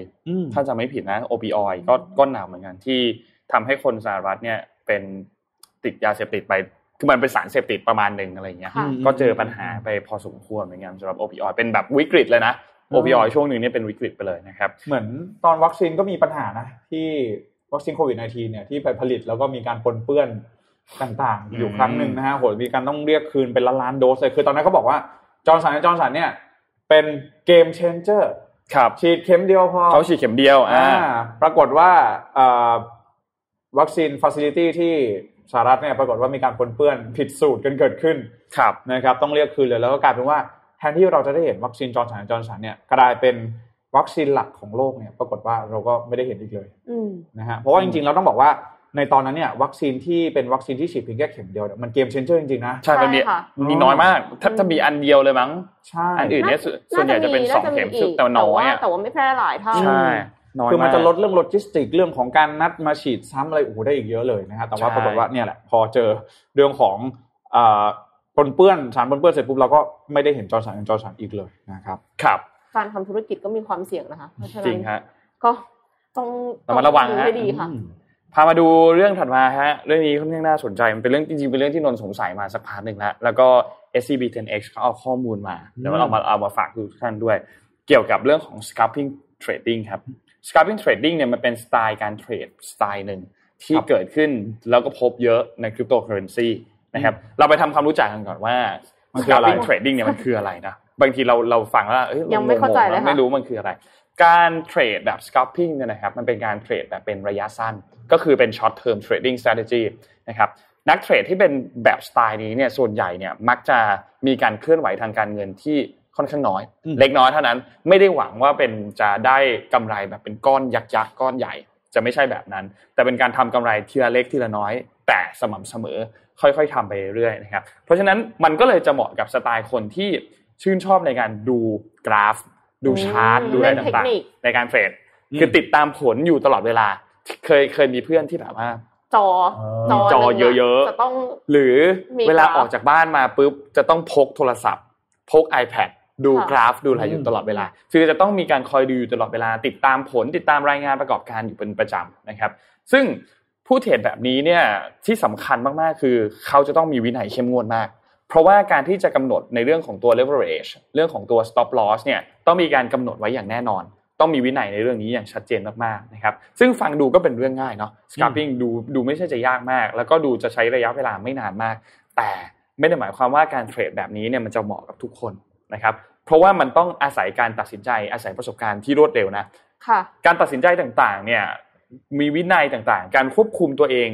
ถ้าจะไม่ผิดนะ opioid ก็ก็หนักเหมือนกันที่ทำให้คนสหรัฐเนี่ยเป็นติดยาเสพติดไป คือมันเป็นสารเสพติดประมาณหนึ่งอะไรเงี้ย ก็เจอปัญหาไปพอสมควรเหมือนกันสำหรับ opioid เป็นแบบวิกฤตเลยนะopioid ช่วงหนึ่งนี่เป็นวิกฤตไปเลยนะครับ เหมือนตอนวัคซีนก็มีปัญหานะที่วัคซีนโควิด -19 เนี่ยที่ไปผลิตแล้วก็มีการปนเปื้อนต่างๆ อยู่ครั้งหนึ่งนะฮะโหมีการต้องเรียกคืนเป็นล้านๆโดสเลยคือตอนนั้นเขาบอกว่าจอร์สันจอร์สันเนี่ยเป็น game changer ครับฉีดเข็มเดียวพอเขาฉีดเข็มเดียวอ่าปรากฏว่าวัคซีน facility ที่ สหรัฐเนี่ยปรากฏว่ามีการปนเปื้อนผิดสูตรกันเกิดขึ้นครับนะครับ ต้องเรียกคืนเลยแล้วก็กลายเป็นว่าแทนที่เราจะได้เห็นวัคซีนจอร์สันจอร์สันเนี่ยกลายเป็นวัคซีนหลักของโลกเนี่ย ปรากฏว่าเราก็ไม่ได้เห็นอีกเลยนะฮะเพราะว่าจริงๆเราต้องบอกว่าในตอนนั้นเนี่ยวัคซีนที่เป็นวัคซีนที่ฉีดเพียงแค่เข็มเดียวมัน game changer จริงๆนะ ใช่มันมีมีน้อยมากถ้าถ้ามีอันเดียวเลยมั้งใช่อันอื่นเนี่ยส่วนใหญ่จะเป็นสองเข็มซึ่งแต่น้อยแต่ว่าไม่แพร่หลายเท่าใช่ คือมันจะลดเรื่องโลจิสติกเรื่องของการนัดมาฉีดซ้ำอะไรโอ้โหได้อีกเยอะเลยนะฮะแต่ว่าปรากฏว่าเนี่ยแหละพอเจอเรื่องของปนเปื้อนสารปนเปื้อนเสร็จปุ๊บเราก็ไม่ได้เห็นจอสันจอสันอีกเลยนะครับครับการทำธุรกิจก็มีความเสี่ยงนะคะเพราะฉะนั้นจริงฮะก็ต้องระมัดระวังให้ดีค่ะพามาดูเรื่องถัดมาฮะเรื่องนี้ค่อนข้างน่าสนใจมันเป็นเรื่องจริงๆเป็นเรื่องที่นนสงสัยมาสักพักหนึ่งแล้วแล้วก็ SCB 10X เขาเอาข้อมูลมาเดี๋ยวเรามาเอามาฝากทุกท่านด้วย เกี่ยวกับเรื่องของ scalping trading ครับ scalping trading เนี่ยมันเป็นสไตล์การเทรดสไตล์หนึ่งที่เกิดขึ้นแล้วก็พบเยอะในคริปโตเคอเรนซีนะครับเราไปทำความรู้จักกันก่อนว่า scalping trading เนี่ยมันคืออะไรนะบางทีเราเราฟังแล้วยังไม่เข้าใจเลยไม่รู้มันคืออะไร การเทรดแบบ scalping เนี่ยนะครับมันเป็นการเทรดแบบเป็นระยะสั้น ก็คือเป็น short term trading strategy นะครับนักเทรดที่เป็นแบบสไตล์นี้เนี่ยส่วนใหญ่เนี่ยมักจะมีการเคลื่อนไหวทางการเงินที่ ค่อนข้างน้อย เล็กน้อยเท่านั้นไม่ได้หวังว่าเป็นจะได้กำไรแบบเป็นก้อนยักษ์ยักษ์ก้อนใหญ่ จะไม่ใช่แบบนั้น แต่เป็นการทำกำไรทีละเล็กทีละน้อย แต่สม่ำเสมอค่อยๆทำไปเรื่อยๆนะครับ เพราะฉะนั้นมันก็เลยจะเหมาะกับสไตล์คนที่ชื่นชอบในการดูกราฟ ดูชาร์ตดูอะไรต่างๆ ในการเทรดคือติดตามผลอยู่ตลอดเวลา เคยเคยมีเพื่อนที่แบบว่าจอจอเยอะๆจะต้องหรือเวลาออกจากบ้านมาปุ๊บจะต้องพกโทรศัพท์ พก iPad ดูกราฟดูอะไรอยู่ตลอดเวลา คือจะต้องมีการคอยดูอยู่ตลอดเวลา ติดตามผลติดตามรายงานประกอบการอยู่เป็นประจำนะครับ ซึ่งผู้เทรดแบบนี้เนี่ยที่สำคัญมากๆ คือเขาจะต้องมีวินัยเข้มงวดมาก เพราะว่าการที่จะกำหนดในเรื่องของตัว leverage เรื่องของตัว stop loss เนี่ยต้องมีการกำหนดไว้อย่างแน่นอน ต้องมีวินัยในเรื่องนี้อย่างชัดเจนมากๆนะครับซึ่งฟังดูก็เป็นเรื่องง่ายเนาะ scalping ดูดูไม่ใช่จะยากมาก แล้วก็ดูจะใช้ระยะเวลาไม่นานมาก แต่ไม่ได้หมายความว่าการเทรดแบบนี้เนี่ยมันจะเหมาะกับทุกคน นะครับเพราะว่ามันต้องอาศัยการตัดสินใจอาศัยประสบการณ์ที่รวดเร็วนะค่ะการตัดสินใจต่างๆเนี่ยมีวินัยต่างๆ การควบคุมตัวเอง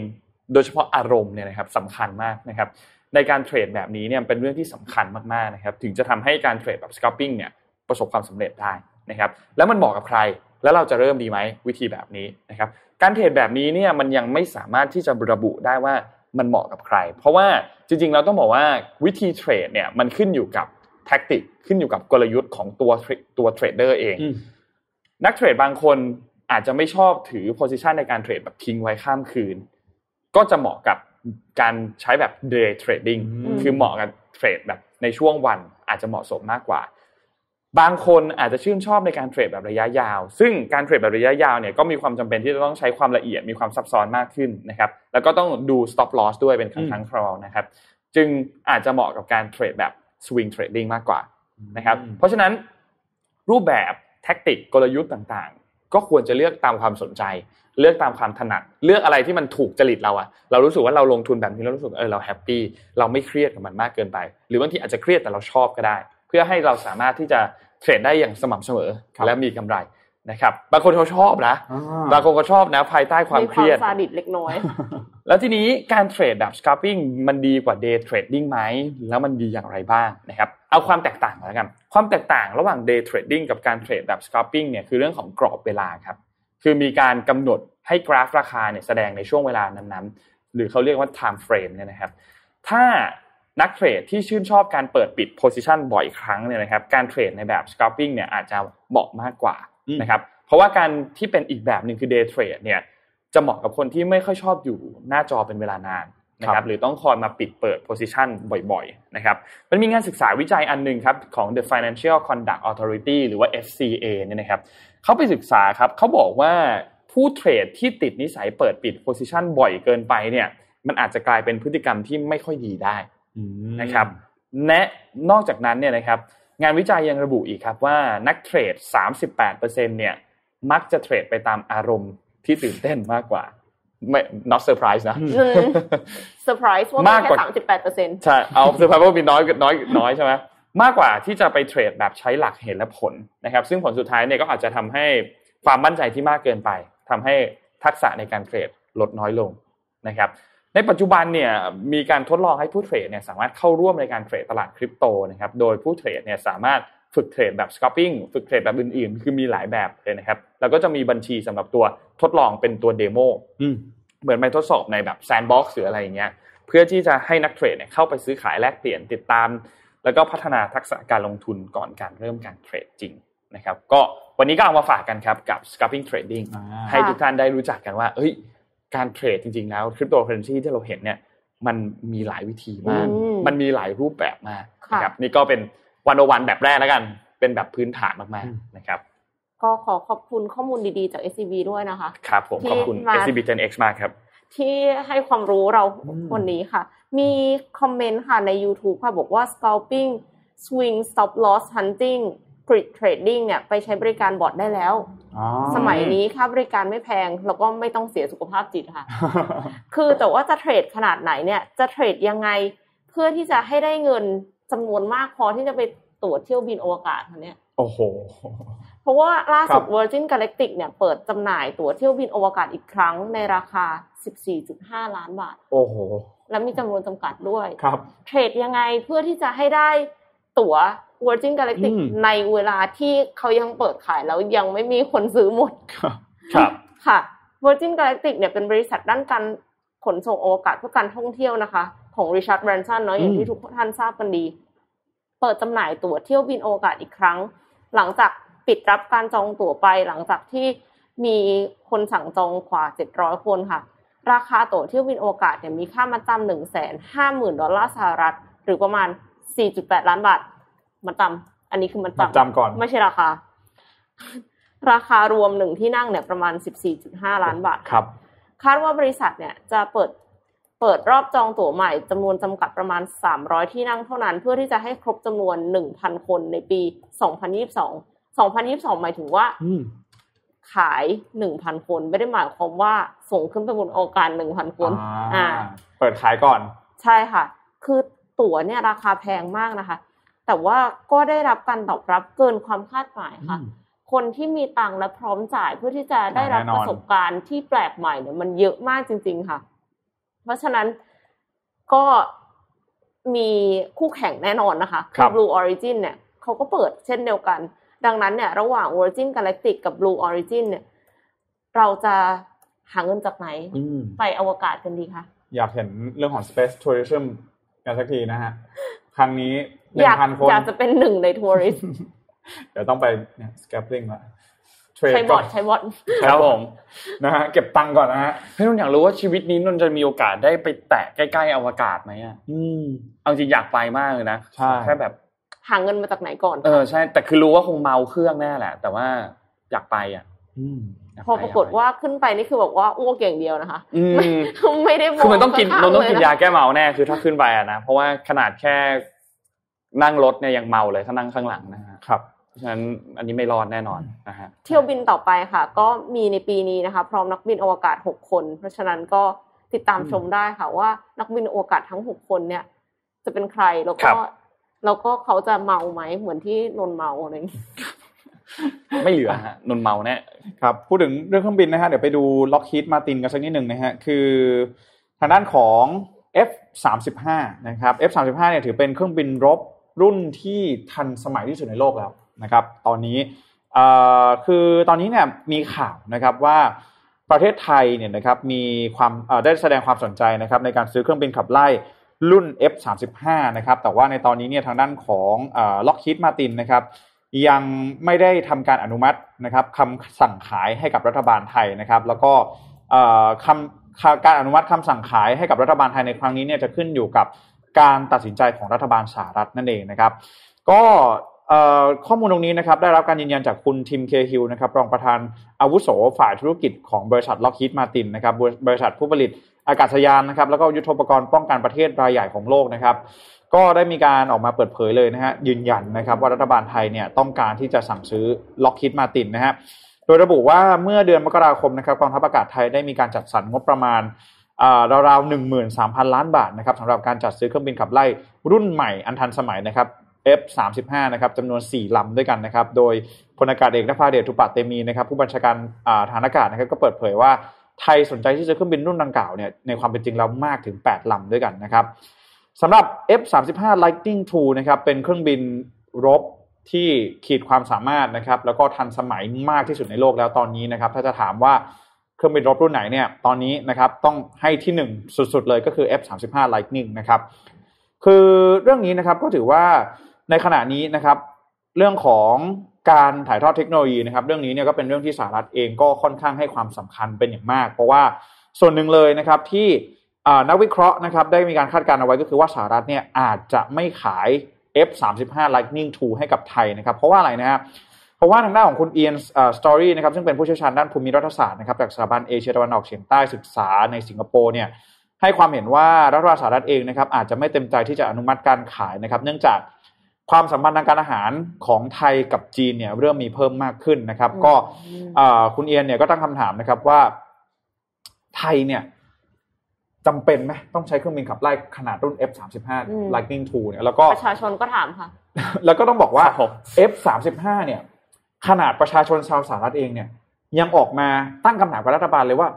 โดยเฉพาะอารมณ์เนี่ยนะครับสำคัญมากนะครับในการเทรดแบบนี้เนี่ยเป็นเรื่องที่สำคัญมากๆนะครับถึงจะทำให้การเทรดแบบ scalping เนี่ยประสบความสำเร็จได้นะครับแล้วมันเหมาะกับใครแล้วเราจะเริ่มดีไหมวิธีแบบนี้นะครับการเทรดแบบนี้เนี่ยมันยังไม่สามารถที่จะระบุได้ว่ามันเหมาะกับใคร เพราะว่าจริงๆเราต้องบอกว่าวิธีเทรดเนี่ยมันขึ้นอยู่กับ tactic ขึ้นอยู่กับกลยุทธ์ของตัวตัวเทรดเดอร์เองอืมนักเทรดบางคนอาจจะไม่ชอบถือ position ในการเทรดแบบทิ้งไว้ข้ามคืน ก็จะเหมาะกับการใช้แบบ day trading อืมคือเหมาะกับเทรดแบบในช่วงวันอาจจะเหมาะสมมากกว่า บางคนอาจจะชื่นชอบในการเทรดแบบระยะยาว ซึ่งการเทรดแบบระยะยาวเนี่ยก็มีความจำเป็นที่จะต้องใช้ความละเอียดมีความซับซ้อนมากขึ้นนะครับ แล้วก็ต้องดู stop loss ด้วยเป็นครั้งครั้งคราวนะครับ จึงอาจจะเหมาะกับการเทรดแบบ swing trading มากกว่านะครับเพราะฉะนั้นรูปแบบแท็กติกกลยุทธ์ต่างๆ ก็ควรจะเลือกตามความสนใจ เลือกตามความถนัด เลือกอะไรที่มันถูกจริตเราอะเรารู้สึกว่าเราลงทุนแบบนี้เรารู้สึกเออเราแฮปปี้เราไม่เครียดกับมันมากเกินไป หรือบางทีอาจจะเครียดแต่เราชอบก็ได้ เพื่อให้เราสามารถที่จะเทรดได้อย่างสม่ำเสมอครับและมีกำไร นะครับบางคนเขาชอบนะอ่าบางคนก็ชอบนะ ภายใต้ความมีเคความรียดซาดิสเล็กน้อย แล้วทีนี้การเทรดแบบ scalping มันดีกว่า day trading ไหมแล้วมันดีอย่างไรบ้างนะครับเอาความแตกต่างก่อนแล้วกันความแตกต่างระหว่าง day trading กับการเทรดแบบ scalping เนี่ยคือเรื่องของกรอบเวลาครับคือมีการกำหนดให้กราฟราคาเนี่ยแสดงในช่วงเวลานั้นๆ หรือเขาเรียกว่า time frame เนี่ยนะครับ ถ้านักเทรดที่ชื่นชอบการเปิดปิด position บ่อยครั้งเนี่ยนะครับ การเทรดในแบบ scalping เนี่ยอาจจะเหมาะมากกว่าอืม นะครับเพราะว่าการที่เป็นอีกแบบหนึ่งคือ day trade เนี่ยจะเหมาะกับคนที่ไม่ค่อยชอบอยู่หน้าจอเป็นเวลานานนะคครัรับบหรือต้องคอยมาปิดเปิด position บ่อยๆนะครับมันมีงานศึกษาวิจัยอันหนึ่งครับของ The Financial Conduct Authority หรือว่า FCA เนี่ยนะครับเขาไปศึกษาครับเขาบอกว่าผู้เทรดที่ติดนิสัยเปิดปิด position บ่อยเกินไปเนี่ยมันอาจจะกลายเป็นพฤติกรรมที่ไม่ค่อยดีได้อืมนะครับและนอกจากนั้นเนี่ยนะครับ งานวิจัยยังระบุอีกครับว่านักเทรด 38%เนี่ยมักจะเทรดไปตามอารมณ์ที่ตื่นเต้นมากกว่าไม่ not surprise นะอืมเซอร์ไพรส์ว่ามีมากแค่กว่าสามสิบแปดเปอร์เซ็นต์ใช่เอา survival มีน้อยน้อยน้อยใช่ไหมมากกว่าที่จะไปเทรดแบบใช้หลักเหตุและผลนะครับ ซึ่งผลสุดท้ายเนี่ยก็อาจจะทำให้ความมั่นใจที่มากเกินไปทำให้ทักษะในการเทรดลดน้อยลงนะครับ ในปัจจุบันเนี่ยมีการทดลองให้ผู้เทรดเนี่ยสามารถเข้าร่วมในการเทรดตลาดคริปโตนะครับโดยผู้เทรดเนี่ยสามารถฝึกเทรดแบบ scalping ฝึกเทรดแบบอื่นๆ คือมีหลายแบบเลยนะครับ แล้วก็จะมีบัญชีสำหรับตัวทดลองเป็นตัวเดโมอืมเหมือนไปทดสอบในแบบ sandbox หรืออะไรอย่างเงี้ยเพื่อที่จะให้นักเทรดเนี่ยเข้าไปซื้อขายแลกเปลี่ยนติดตาม แล้วก็พัฒนาทักษะการลงทุนก่อนการเริ่มการเทรดจริงนะครับ ก็วันนี้ก็เอามาฝากกันครับกับ scalping trading อ่าให้ทุกท่านได้รู้จักกันว่าเอ้ย การเทรดจริงๆแล้วคริปโตเคอเรนซีที่เราเห็นเนี่ยมันมีหลายวิธีมากอืมมันมีหลายรูปแบบมากค่ะนะครับนี่ก็เป็นวันอวันแบบแรกแล้วกัน เป็นแบบพื้นฐานมากๆนะครับ ก็ขอขอบคุณข้อมูลดีๆจาก SCB ด้วยนะคะครับผมที่ขอบคุณมา SCB 10X มากครับ ที่ให้ความรู้เราอืมวันนี้ค่ะ มีคอมเมนต์ค่ะใน YouTube ค่ะบอกว่า scalping swing stop loss hunting grid trading เนี่ยไปใช้บริการบอทได้แล้วอ๋อสมัยนี้ค่าบริการไม่แพง แล้วก็ไม่ต้องเสียสุขภาพจิตค่ะ คือแต่ว่าจะเทรดขนาดไหนเนี่ย จะเทรดยังไงเพื่อที่จะให้ได้เงินจำนวนมากพอที่จะไปตั๋วเที่ยวบินอวกาศคะเนี่ยโอ้โห เพราะว่าล่าสุดครับ Virgin Galactic เนี่ยเปิดจำหน่ายตั๋วเที่ยวบินอวกาศอีกครั้งในราคา 14.5 ล้านบาท โอ้โห และมีจำนวนจำกัดด้วย ครับ เทรดยังไงเพื่อที่จะให้ได้ตั๋ว Virgin Galactic อืมในเวลาที่เขายังเปิดขายแล้วยังไม่มีคนซื้อหมดครับครับ ค่ะ Virgin Galactic เนี่ยเป็นบริษัทด้านการขนส่งอวกาศเพื่อการท่องเที่ยวนะคะ ของ Richard Branson เนาะอย่างที่ทุกท่านทราบกันดี เปิดจำหน่ายตั๋วเที่ยวบินอวกาศอีกครั้ง หลังจากปิดรับการจองตั๋วไปหลังจากที่มีคนสั่งจองกว่า700 คนค่ะ ราคาตั๋วเที่ยวบินอวกาศเนี่ยมีค่ามาจำหนึ่งแสนห้าหมื่นดอลลาร์สหรัฐ หรือประมาณ 4.8 ล้านบาท มาจำอันนี้คือมันมาจำจำก่อน ไม่ใช่ราคา ราคารวมหนึ่งที่นั่งเนี่ยประมาณ14.5ล้านบาทครับคาดว่าบริษัทเนี่ยจะเปิดเปิดรอบจองตั๋วใหม่จำนวนจำกัดประมาณ 300 ที่นั่งเท่านั้น เพื่อที่จะให้ครบจำนวน 1,000 คนในปี 2022 2022 หมายถึงว่าอืมขาย 1,000 คนไม่ได้หมายความว่าส่งขึ้นไปบนอวกาศ1,000 คนอ่า เปิดขายก่อน ใช่ค่ะ คือตั๋วเนี่ยราคาแพงมากนะคะ แต่ว่าก็ได้รับการตอบรับเกินความคาดหมายค่ะอืมคคนที่มีตังค์และพร้อมจ่ายเพื่อที่จะได้รับแน่นอนประสบการณ์ที่แปลกใหม่เนี่ยมันเยอะมากจริง ๆ ค่ะ เพราะฉะนั้นก็มีคู่แข่งแน่นอนนะคะครับ Blue Origin เนี่ยเขาก็เปิดเช่นเดียวกัน ดังนั้นเนี่ย ระหว่าง Virgin Galactic กับ Blue Origin เนี่ย เราจะหาเงินจากไหนอืมไปอวกาศกันดีคะ อยากเห็นเรื่องของ space tourism กันสักทีนะฮะ ครั้งนี้ หนึ่องยากพันคนอยากจะเป็นหนึ่งในทัวริสต์เดี๋ยวต้องไปเนี่ย scaling ละเทรดใช้บก่ออร์นดใช้บอร์ดครับผมนะฮะเก็บตังค์ก่อนนะฮะเฮ้ยนนท์อยากรู้ว่าชีวิตนี้นนท์จะมีโอกาสได้ไปแตะใกล้ๆอวกาศไหมอะอืมเอาจริงอยากไปมากเลยนะใช่แค่แบบหาเงินมาจากไหนก่อนเออใช่ แต่คือรู้ว่าคงเมาเครื่องแน่แหละ แต่ว่าอยากไปอะอืมยไปพอปรากฏว่าขึ้นไปนี่คือบอกว่าอ้วกอย่างเดียวนะคะอืมไม่ได้มคือมันต้องกินข้นนท์ต้องกินเละยาแก้เมาแน่คือถ้าขึ้นไปอะนะเพราะว่าขนาดแค่ นั่งรถเนี่ยยังเมาเลยถ้านั่งข้างหลังนะฮะครับเพราะฉะนั้นอันนี้ไม่รอดแน่นอนนะฮะเที่ยวบินต่อไปค่ะ ก็มีในปีนี้นะคะ พร้อมนักบินอวกาศหกคน เพราะฉะนั้นก็ติดตามอืมชมได้ค่ะ ว่านักบินอวกาศทั้งหกคนเนี่ย จะเป็นใครแล้วครัก็บแล้วก็เขาจะเมาไหมเหมือนที่นนท์เมาอะไรอย่างเงี้ยไม่เหลือฮะนนท์เมาแน่ครับพูดถึงเรื่องเครื่องบินนะฮะเดี๋ยวไปดู Lockheed Martin กันสักนิดหนึ่งนะฮะคือทางด้านของ F 3 5 นะครับ F 3 5 เนี่ยถือเป็นเครื่องบินรบ รุ่นที่ทันสมัยที่สุดในโลกแล้วนะครับ ตอนนี้คือตอนนี้เนี่ยมีข่าวนะครับว่าประเทศไทยเนี่ยนะครับมีความได้แสดงความสนใจนะครับในการซื้อเครื่องบินขับไล่รุ่น F 3 5 นะครับแต่ว่าในตอนนี้เนี่ยทางด้านของล็อกฮีดมาตินนะครับยังไม่ได้ทำการอนุมัตินะครับคำสั่งขายให้กับรัฐบาลไทยนะครับ แล้วก็คำการอนุมัติคำสั่งขายให้กับรัฐบาลไทยในครั้งนี้เนี่ยจะขึ้นอยู่กับ การตัดสินใจของรัฐบาลสหรัฐนั่นเองนะครับ ก็ข้อมูลตรงนี้นะครับได้รับการยืนยันจากคุณทิมเคฮิลนะครับรองประธานอาวุโสฝ่ายธุรกิจของบริษัทล็อกฮีดมาตินนะครับบริษัทผู้ผลิตอากาศยานนะครับแล้วก็ยุทธปกรณ์ป้องกันประเทศรายใหญ่ของโลกนะครับก็ได้มีการออกมาเปิดเผยเลยนะฮะยืนยันนะครับว่ารัฐบาลไทยเนี่ยต้องการที่จะสั่งซื้อล็อกฮิดมาตินนะฮะโดยระบุว่าเมื่อเดือนมกราคมนะครับกองทัพอากาศไทยได้มีการจัดสรรงบประมาณ ราวๆหนึ่งหมื่นสามพันล้านบาทนะครับสำหรับการจัดซื้อเครื่องบินขับไล่รุ่นใหม่อันทันสมัยนะครับ F35 นะครับจำนวน 4 ลำด้วยกันนะครับ โดยพลอากาศเอกนภาเดชทุปะเตมีนะครับ ผู้บัญชาการอ่าฐานอากาศนะครับ ก็เปิดเผยว่าไทยสนใจที่จะเครื่องบินรุ่นดังกล่าวเนี่ยในความเป็นจริงแล้วมากถึง 8 ลำด้วยกันนะครับสำหรับ F35 Lightning II นะครับเป็นเครื่องบินรบที่ขีดความสามารถนะครับ แล้วก็ทันสมัยมากที่สุดในโลกแล้วตอนนี้นะครับ ถ้าจะถามว่า ครื่องบินรบรุ่นไหนเนี่ยตอนนี้นะครับต้องให้ที่หนึ่งสุดๆเลยก็คือ F35 Lightning นะครับคือเรื่องนี้นะครับก็ถือว่าในขณะนี้นะครับ เรื่องของการถ่ายทอดเทคโนโลยีนะครับเรื่องนี้เนี่ยก็เป็นเรื่องที่สหรัฐเองก็ค่อนข้างให้ความสำคัญเป็นอย่างมาก เพราะว่าส่วนหนึ่งเลยนะครับที่นักวิเคราะห์นะครับได้มีการคาดการณ์เอาไว้ก็คือว่าสหรัฐเนี่ยอาจจะไม่ขาย F35 Lightning II ให้กับไทยนะครับ เพราะว่าอะไรนะครับ ราะว่าทางด้านของคุณเอียนสตอรี่นะครับซึ่งเป็นผู้เชี่ยวชาญด้านภูมิรัฐศาสตร์นะครับจากสถาบันเอเชียตะวันออกเฉียงใต้ศึกษาในสิงคโปร์เนี่ยให้ความเห็นว่ารัฐบาลสหรัฐเองนะครับอาจจะไม่เต็มใจที่จะอนุมัติการขายนะครับ เนื่องจากความสัมพันธ์ทางการอาหารของไทยกับจีนเนี่ยเริ่มมีเพิ่มมากขึ้นนะครับ ก็อ่าคุณเอียนเนี่ยก็ตั้งคำถามนะครับว่าไทยเนี่ยจำเป็นไหมต้องใช้เครื่องบินขับไล่ขนาดรุ่น F35 อืม Lightning II เนี่ยแล้วก็ประชาชนก็ถามค่ะ แล้วก็ต้องบอกว่าครับผม F35 เนี่ย ขนาดประชาชนชาวสหรัฐเองเนี่ย ยังออกมาตั้งคำถามกับรัฐบาลเลยว่า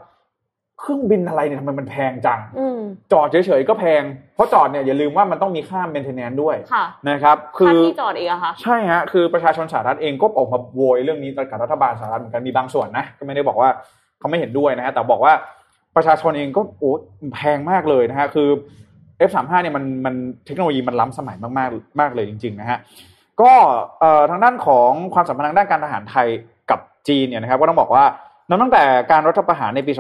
เครื่องบินอะไรเนี่ยทำไมมันแพงจังอืมจอดเฉยๆก็แพง เพราะจอดเนี่ยอย่าลืมว่ามันต้องมีค่า maintenance ด้วยค่ะนะครับ คืค่าอที่จอดเองอะค่ะใช่ฮะคือประชาชนสหรัฐเองก็ออกมาโวยเรื่องนี้กับรัฐบาลสหรัฐเหมือนกันมีบางส่วนนะก็ไม่ได้บอกว่าเขาไม่เห็นด้วยนะฮะแต่บอกว่าประชาชนเองก็โอ้แพงมากเลยนะฮะคือ F35 เนี่ยมันมันเทคโนโลยีมันล้ำสมัยมากๆมากเลยจริงๆนะฮะ ก็ทางด้านของความสัมพันธ์ทางด้านการทหารไทยกับจีนเนี่ยนะครับก็ต้องบอกว่านับตั้งแต่การรัฐประหารในปี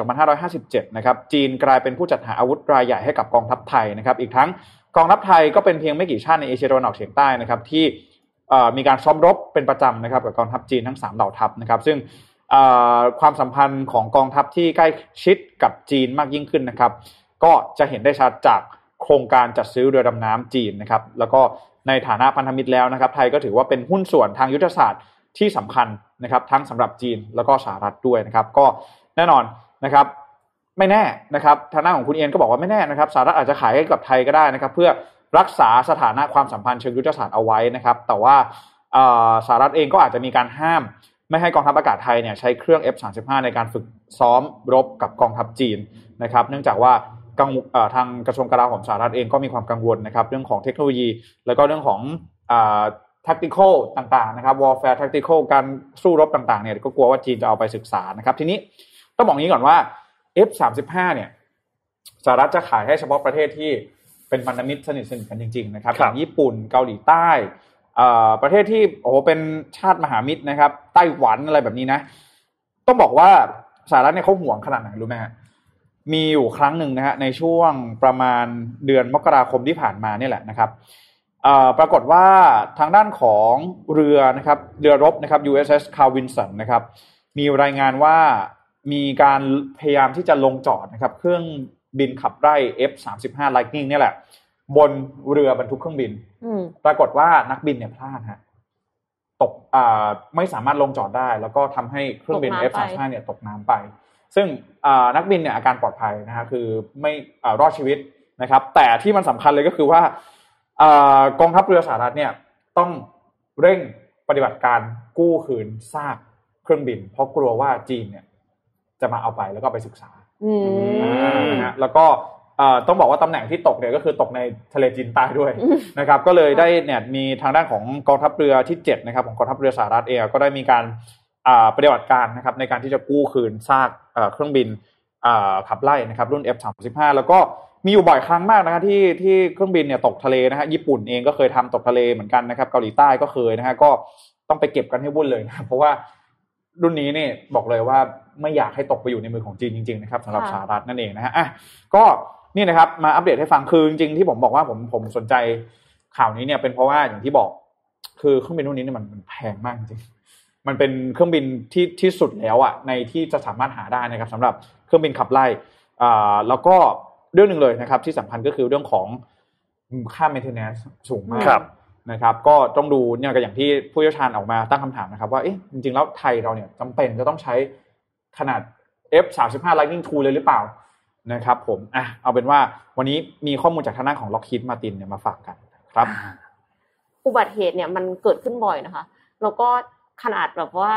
2557 นะครับ จีนกลายเป็นผู้จัดหาอาวุธรายใหญ่ให้กับกองทัพไทยนะครับ อีกทั้งกองทัพไทยก็เป็นเพียงไม่กี่ชาติในเอเชียตะวันออกเฉียงใต้นะครับที่มีการซ้อมรบเป็นประจำนะครับกับกองทัพจีนทั้ง 3 เหล่าทัพนะครับ ซึ่งความสัมพันธ์ของกองทัพที่ใกล้ชิดกับจีนมากยิ่งขึ้นนะครับ ก็จะเห็นได้ชัดจากโครงการจัดซื้อเรือดำน้ำจีนนะครับ แล้วก็ ในฐานะพันธมิตรแล้วนะครับ ไทยก็ถือว่าเป็นหุ้นส่วนทางยุทธศาสตร์ที่สำคัญนะครับ ทั้งสำหรับจีนแล้วก็สหรัฐด้วยนะครับ ก็แน่นอนนะครับไม่แน่นะครับทางด้านของคุณเอียนก็บอกว่าไม่แน่นะครับสหรัฐอาจจะขายให้กับไทยก็ได้นะครับ เพื่อรักษาสถานะความสัมพันธ์เชิงยุทธศาสตร์เอาไว้นะครับ แต่ว่าสหรัฐเองก็อาจจะมีการห้าม ไม่ให้กองทัพอากาศไทยเนี่ยใช้เครื่อง F35 ในการฝึกซ้อมรบกับกองทัพจีนนะครับ เนื่องจากว่า กังเอ่อทางกระทรวงกลาโหมสหรัฐเองก็มีความกังวลนะครับเรื่องของเทคโนโลยี แล้วก็เรื่องของอ่า tactical ต่างๆนะครับ warfare tactical การสู้รบต่างๆเนี่ยก็กลัวว่าจีนจะเอาไปศึกษานะครับ ทีนี้ต้องบอกงี้ก่อนว่า F35 เนี่ยสหรัฐจะขายให้เฉพาะประเทศที่เป็นพันธมิตรสนิทสนิทกันจริง ๆ นะครับคอรับย่างญี่ปุ่นเกาหลีใต้เอ่อประเทศที่โอ้โหเป็นชาติมหามิตรนะครับไต้หวันอะไรแบบนี้นะ ต้องบอกว่าสหรัฐเนี่ยเขาห่วงขนาดไหนรู้ไหมฮะ มีอยู่ครั้งหนึ่งนะฮะในช่วงประมาณเดือนมกราคมที่ผ่านมาเนี่ยแหละนะครับเอ่อปรากฏว่าทางด้านของเรือนะครับเรือรบนะครับ USS Carl Vinson นะครับ มีรายงานว่ามีการพยายามที่จะลงจอดนะครับ เครื่องบินขับไล่ F35 Lightning เนี่ยแหละ บนเรือบรรทุกเครื่องบินอืมปรากฏว่านักบินเนี่ยพลาดฮะตกอ่าไม่สามารถลงจอดได้ แล้วก็ทำให้เครื่องบินตกน้ำไป F35 เนี่ยตกน้ำไป ซึ่งอ่านักบินเนี่ยอาการปลอดภัยนะฮะคือไม่อ่ารอดชีวิตนะครับ แต่ที่มันสำคัญเลยก็คือว่าอ่ากองทัพเรือสหรัฐเนี่ยต้องเร่งปฏิบัติการกู้คืนซากเครื่องบิน เพราะกลัวว่าจีนเนี่ยจะมาเอาไปแล้วก็ไปศึกษาอืมนะฮะแล้วก็เอ่อต้องบอกว่าตำแหน่งที่ตกเนี่ยก็คือตกในทะเลจีนใต้ด้วยอืมนะครับ ก็เลยได้เนี่ยมีทางด้านของกองทัพเรือที่7นะครับของกองทัพเรือสหรัฐเองก็ได้มีการอ่า ปฏิบัติการนะครับในการที่จะกู้คืนซากเอ่อเครื่องบินอ่าขับไล่นะครับรุ่น F35 แล้วก็มีอยู่บ่อยครั้งมากนะครับที่ที่เครื่องบินเนี่ยตกทะเลนะฮะญี่ปุ่นเองก็เคยทำตกทะเลเหมือนกันนะครับเกาหลีใต้ก็เคยนะฮะก็ต้องไปเก็บกันให้วุ่นเลยนะเพราะว่ารุ่นนี้เนี่ยบอกเลยว่าไม่อยากให้ตกไปอยู่ในมือของจีนจริงๆนะครับสำหรับค่ะสหรัฐนั่นเองนะฮะอะก็นี่นะครับมาอัปเดตให้ฟังคือจริงๆที่ผมบอกว่าผมผมสนใจข่าวนี้เนี่ยเป็นเพราะว่าอย่างที่บอก คือเครื่องบินรุ่นนี้เนี่ยมันมันแพงมากจริง มันเป็นเครื่องบินที่ที่สุดแล้วอะในที่จะสามารถหาได้นะครับสำหรับเครื่องบินขับไล่อ่าแล้วก็เรื่องหนึ่งเลยนะครับ ที่สำคัญก็คือเรื่องของค่า maintenance สูงมากครับนะครับ ก็ต้องดูเนี่ยก็อย่างที่ผู้เชี่ยวชาญออกมาตั้งคำถามนะครับ ว่าเอ๊ะจริงๆ แล้วไทยเราเนี่ยจำเป็นจะต้องใช้ขนาด F35 Lightning II เลยหรือเปล่านะครับผมอะเอาเป็นว่าวันนี้มีข้อมูลจากทางด้านของ Lockheed Martin เนี่ยมาฝากกันครับ อุบัติเหตุเนี่ยมันเกิดขึ้นบ่อยนะคะ แล้วก็ ขนาดแบบว่า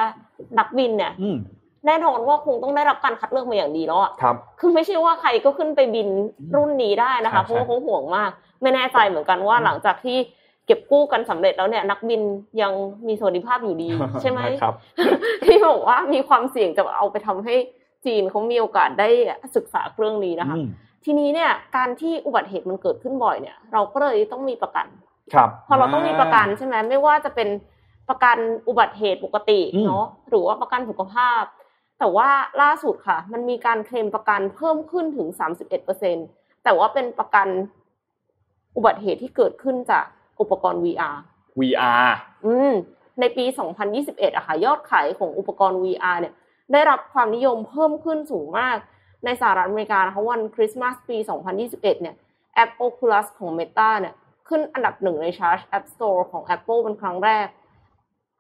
นักบินเนี่ยอืมแน่นอนว่าคงต้องได้รับการคัดเลือกมาอย่างดีแล้วอะครับ คือไม่ใช่ว่าใครก็ขึ้นไปบินรุ่นนี้ได้นะคะใช่เพราะว่าเขาห่วงมาก ไม่แน่ใจเหมือนกันว่าอืมหลังจากที่เก็บกู้กันสำเร็จแล้วเนี่ย นักบินยังมีสวัสดิภาพอยู่ดี ใช่ไหมครับ ที่บอกว่ามีความเสี่ยงจะเอาไปทำให้จีนเขามีโอกาสได้ศึกษาเครื่องนี้นะคะอืมทีนี้เนี่ยการที่อุบัติเหตุมันเกิดขึ้นบ่อยเนี่ย เราก็เลยต้องมีประกัน ครับ พอเราต้องมีประกันใช่ไหมไม่ว่าจะเป็น ประกันอุบัติเหตุปกติอืมเนาะหรือว่าประกันสุขภาพ แต่ว่าล่าสุดค่ะ มันมีการเคลมประกันเพิ่มขึ้นถึง31%แต่ว่าเป็นประกันอุบัติเหตุที่เกิดขึ้นจากอุปกรณ์ VR VR อืมในปี 2021อะค่ะ ยอดขายของอุปกรณ์ VR เนี่ย ได้รับความนิยมเพิ่มขึ้นสูงมาก ในสหรัฐอเมริกานะคะวันคริสต์มาสปี 2021 เนี่ย แอป Oculus ของ Meta เนี่ย ขึ้นอันดับหนึ่งในชาร์ต App Store ของ Apple เป็นครั้งแรก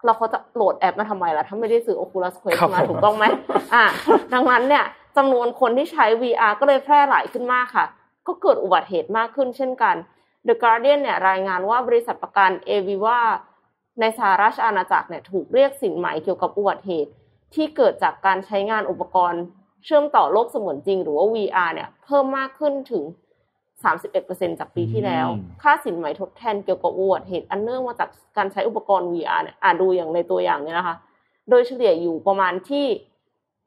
เราเขาจะโหลดแอปมาทำไมล่ะถ้าไม่ได้ซื้อ Oculus Quest ครับมาผมถูกต้องไหมอะดังนั้นเนี่ยจำนวนคนที่ใช้ VR ก็เลยแพร่หลายขึ้นมากค่ะ ก็เกิดอุบัติเหตุมากขึ้นเช่นกัน The Guardian เนี่ยรายงานว่าบริษัทประกัน Aviva ในสหราชอาณาจักรเนี่ยถูกเรียกสินไหมเกี่ยวกับอุบัติเหตุ ที่เกิดจากการใช้งานอุปกรณ์ เชื่อมต่อโลกเสมือนจริง หรือว่า VR เนี่ยเพิ่มมากขึ้นถึง 31%จากปีที่แล้วอืมค่าสินไหมทดแทนเกี่ยวกับอุบัติเหตุอันเนื่องมาจากการใช้อุปกรณ์ VR เนี่ยอ่าดูอย่างในตัวอย่างเนี่ยนะคะ โดยเฉลี่ยอยู่ประมาณที่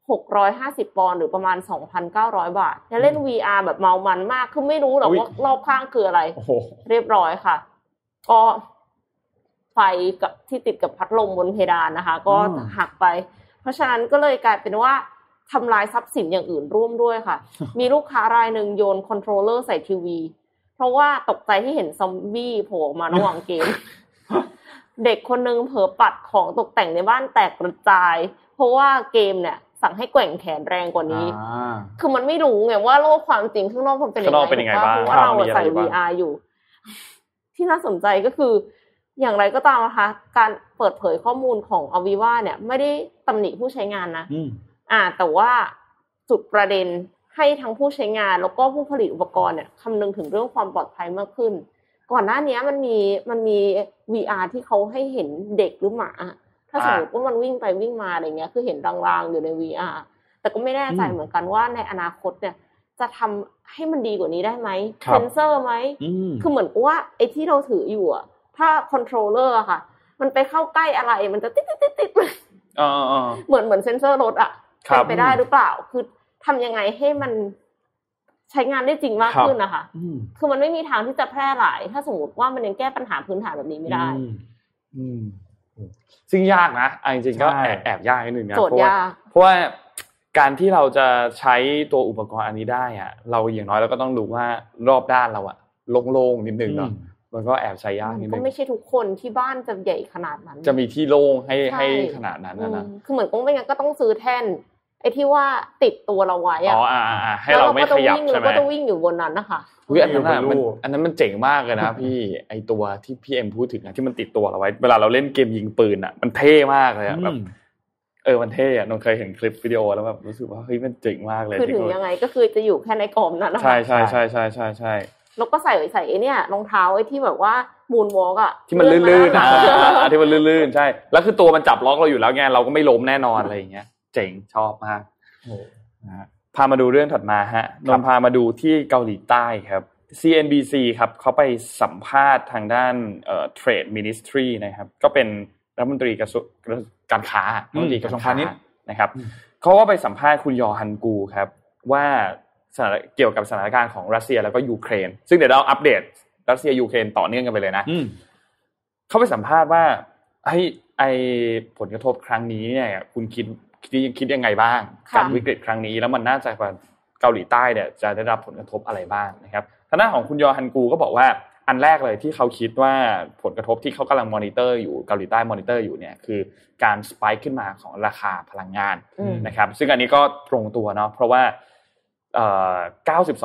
650 ปอนด์หรือประมาณ 2,900 บาทเนี่ยเล่น VR แบบเมามันมาก คือไม่รู้หรอกอุ๊ยว่ารอบข้างคืออะไรโอ้โหเรียบร้อยค่ะ ก็ไฟกับที่ติดกับพัดลมบนเพดานนะคะ ก็อืมหักไป เพราะฉะนั้นก็เลยกลายเป็นว่า ทำลายทรัพย์สินอย่างอื่นร่วมด้วยค่ะ มีลูกค้ารายหนึ่งโยน controller ใส่ทีวี เพราะว่าตกใจที่เห็นซอมบี้โผล่ออกมาระหว่างเกม เด็กคนนึงเผลอปัดของตกแต่งในบ้านแตกกระจาย เพราะว่าเกมเนี่ยสั่งให้แกว่งแขนแรงกว่านี้อ่าคือมันไม่รู้ไงว่าโลกความจริงข้างนอกมันเป็นยังข้างนไงอกเป็นยังไงถูกปะบ้างเพราะว่าครับเรามีอะอะไรใส่บ้าง VR อยู่ ที่น่าสนใจก็คือ อย่างไรก็ตามนะคะ การเปิดเผยข้อมูลของอวิวาเนี่ย ไม่ได้ตำหนิผู้ใช้งานนะ อืมอ่า แต่ว่าจุดประเด็นให้ทั้งผู้ใช้งานแล้วก็ผู้ผลิตอุปกรณ์เนี่ยคำนึงถึงเรื่องความปลอดภัยมากขึ้น ก่อนหน้านี้มันมีมันมี VR ที่เขาให้เห็นเด็กหรือหมา ถ้าสมมติว่ามันวิ่งไปวิ่งมาอะไรเงี้ย คือเห็นรางๆอยู่ใน VR แต่ก็ไม่แน่ใจอืมเหมือนกันว่าในอนาคตเนี่ย จะทำให้มันดีกว่านี้ได้ไหมครับเซนเซอร์ไหมอืมคือเหมือนกับว่าไอ้ที่เราถืออยู่อะถ้า controller อะค่ะ มันไปเข้าใกล้อะไรมันจะติดติดติดติดอ่าอ่าเหมือนเหมือนเซนเซอร์รถอะครับ เป็นไปได้หรือเปล่า คือทำยังไงให้มันใช้งานได้จริงมากครับขึ้นนะคะอืมคือมันไม่มีทางที่จะแพร่หลาย ถ้าสมมติว่ามันยังแก้ปัญหาพื้นฐานแบบนี้ไม่ได้อืมอืมซึ่งยากนะเอาจริงๆก็ใช่แอบแอบยากนิดนึงนะโจทย์เพราะว่ายากเพราะว่าการที่เราจะใช้ตัวอุปกรณ์อันนี้ได้อะเราอย่างน้อยเราก็ต้องดูว่ารอบด้านเราอะโล่งๆนิดนึงเนาะมันก็แอบใช้ยากนิดก็นึงไม่ใช่ทุกคนที่บ้านจะใหญ่ขนาดนั้น จะมีที่โล่งให้ใช่ให้ขนาดนั้นนะนะอืมคือเหมือนก็ไม่งั้นก็ต้องซื้อแท่น ไอ้ที่ว่าติดตัวเราไว้อ๋อะออ่าอ่าอ่าให้เราไม่ขยับแล้วใช่เราไหมก็ต้องวิ่งอยู่บนนั้นนะคะอุ้ยอันนั้นอะอยู่บนมันลู่อันนั้นมันเจ๋งมากเลยนะพี่ไอตัวที่พี่เอ็มพูดถึงอะที่มันติดตัวเราไว้ เวลาเราเล่นเกมยิงปืนอะมันเท่มากเลยอะแบบอืมเออมันเท่อะนนเคยเห็นคลิปวิดีโอแล้วแบบรู้สึกว่าเฮ้ยมันเจ๋งมากเลยคือถึงเทคโนโลยังไงก็คือจะอยู่แค่ในกรอบนั้นนะคะใช่ใช่ใช่ใช่ใช่ใช่แล้วก็ใส่ใส่ไอ้เนี่ยรองเท้าไอ้ที่แบบว่ามูนวอล์กอะที่มันลื่นๆนะอะอ่าที่มันลื่นๆใช่แล้วคือตัวมันจับล็อกเราอยู่แล้วไงเราก็ไม่ล้มแน่นอนอะไรอย่างเงี้ย เจ๋งชอบมากโอ้นะฮะพามาดูเรื่องถัดมาฮะนครับนท์พามาดูที่เกาหลีใต้ครับ CNBC ครับเขาไปสัมภาษณ์ทางด้านเอ่อ Trade Ministry นะครับ ก็เป็นรัฐมนตรีกระทรวงการค้ารัฐมนตรีกระทรวงพาณิชย์นะครับอืมเขาก็ไปสัมภาษณ์คุณยอฮันกูครับ ว่าสถานเกี่ยวกับสถานการณ์ของรัสเซียแล้วก็ยูเครน ซึ่งเดี๋ยวเราอัปเดตรัสเซียยูเครนต่อเนื่องกันไปเลยนะอืมเขาไปสัมภาษณ์ว่าไอ้ไอผลกระทบครั้งนี้เนี่ยคุณคิด คิดคิดยังไงบ้างค่ะกับวิกฤตครั้งนี้ แล้วมันน่าจะเกาหลีใต้เนี่ยจะได้รับผลกระทบอะไรบ้างนะครับทางด้านของคุณยอฮันกูก็บอกว่าอันแรกเลยที่เขาคิดว่าผลกระทบที่เขากำลังมอนิเตอร์อยู่เกาหลีใต้มอนิเตอร์อยู่เนี่ยคือการสปายขึ้นมาของราคาพลังงานอืมนะครับ ซึ่งอันนี้ก็ตรงตัวเนาะเพราะว่าเอ่อ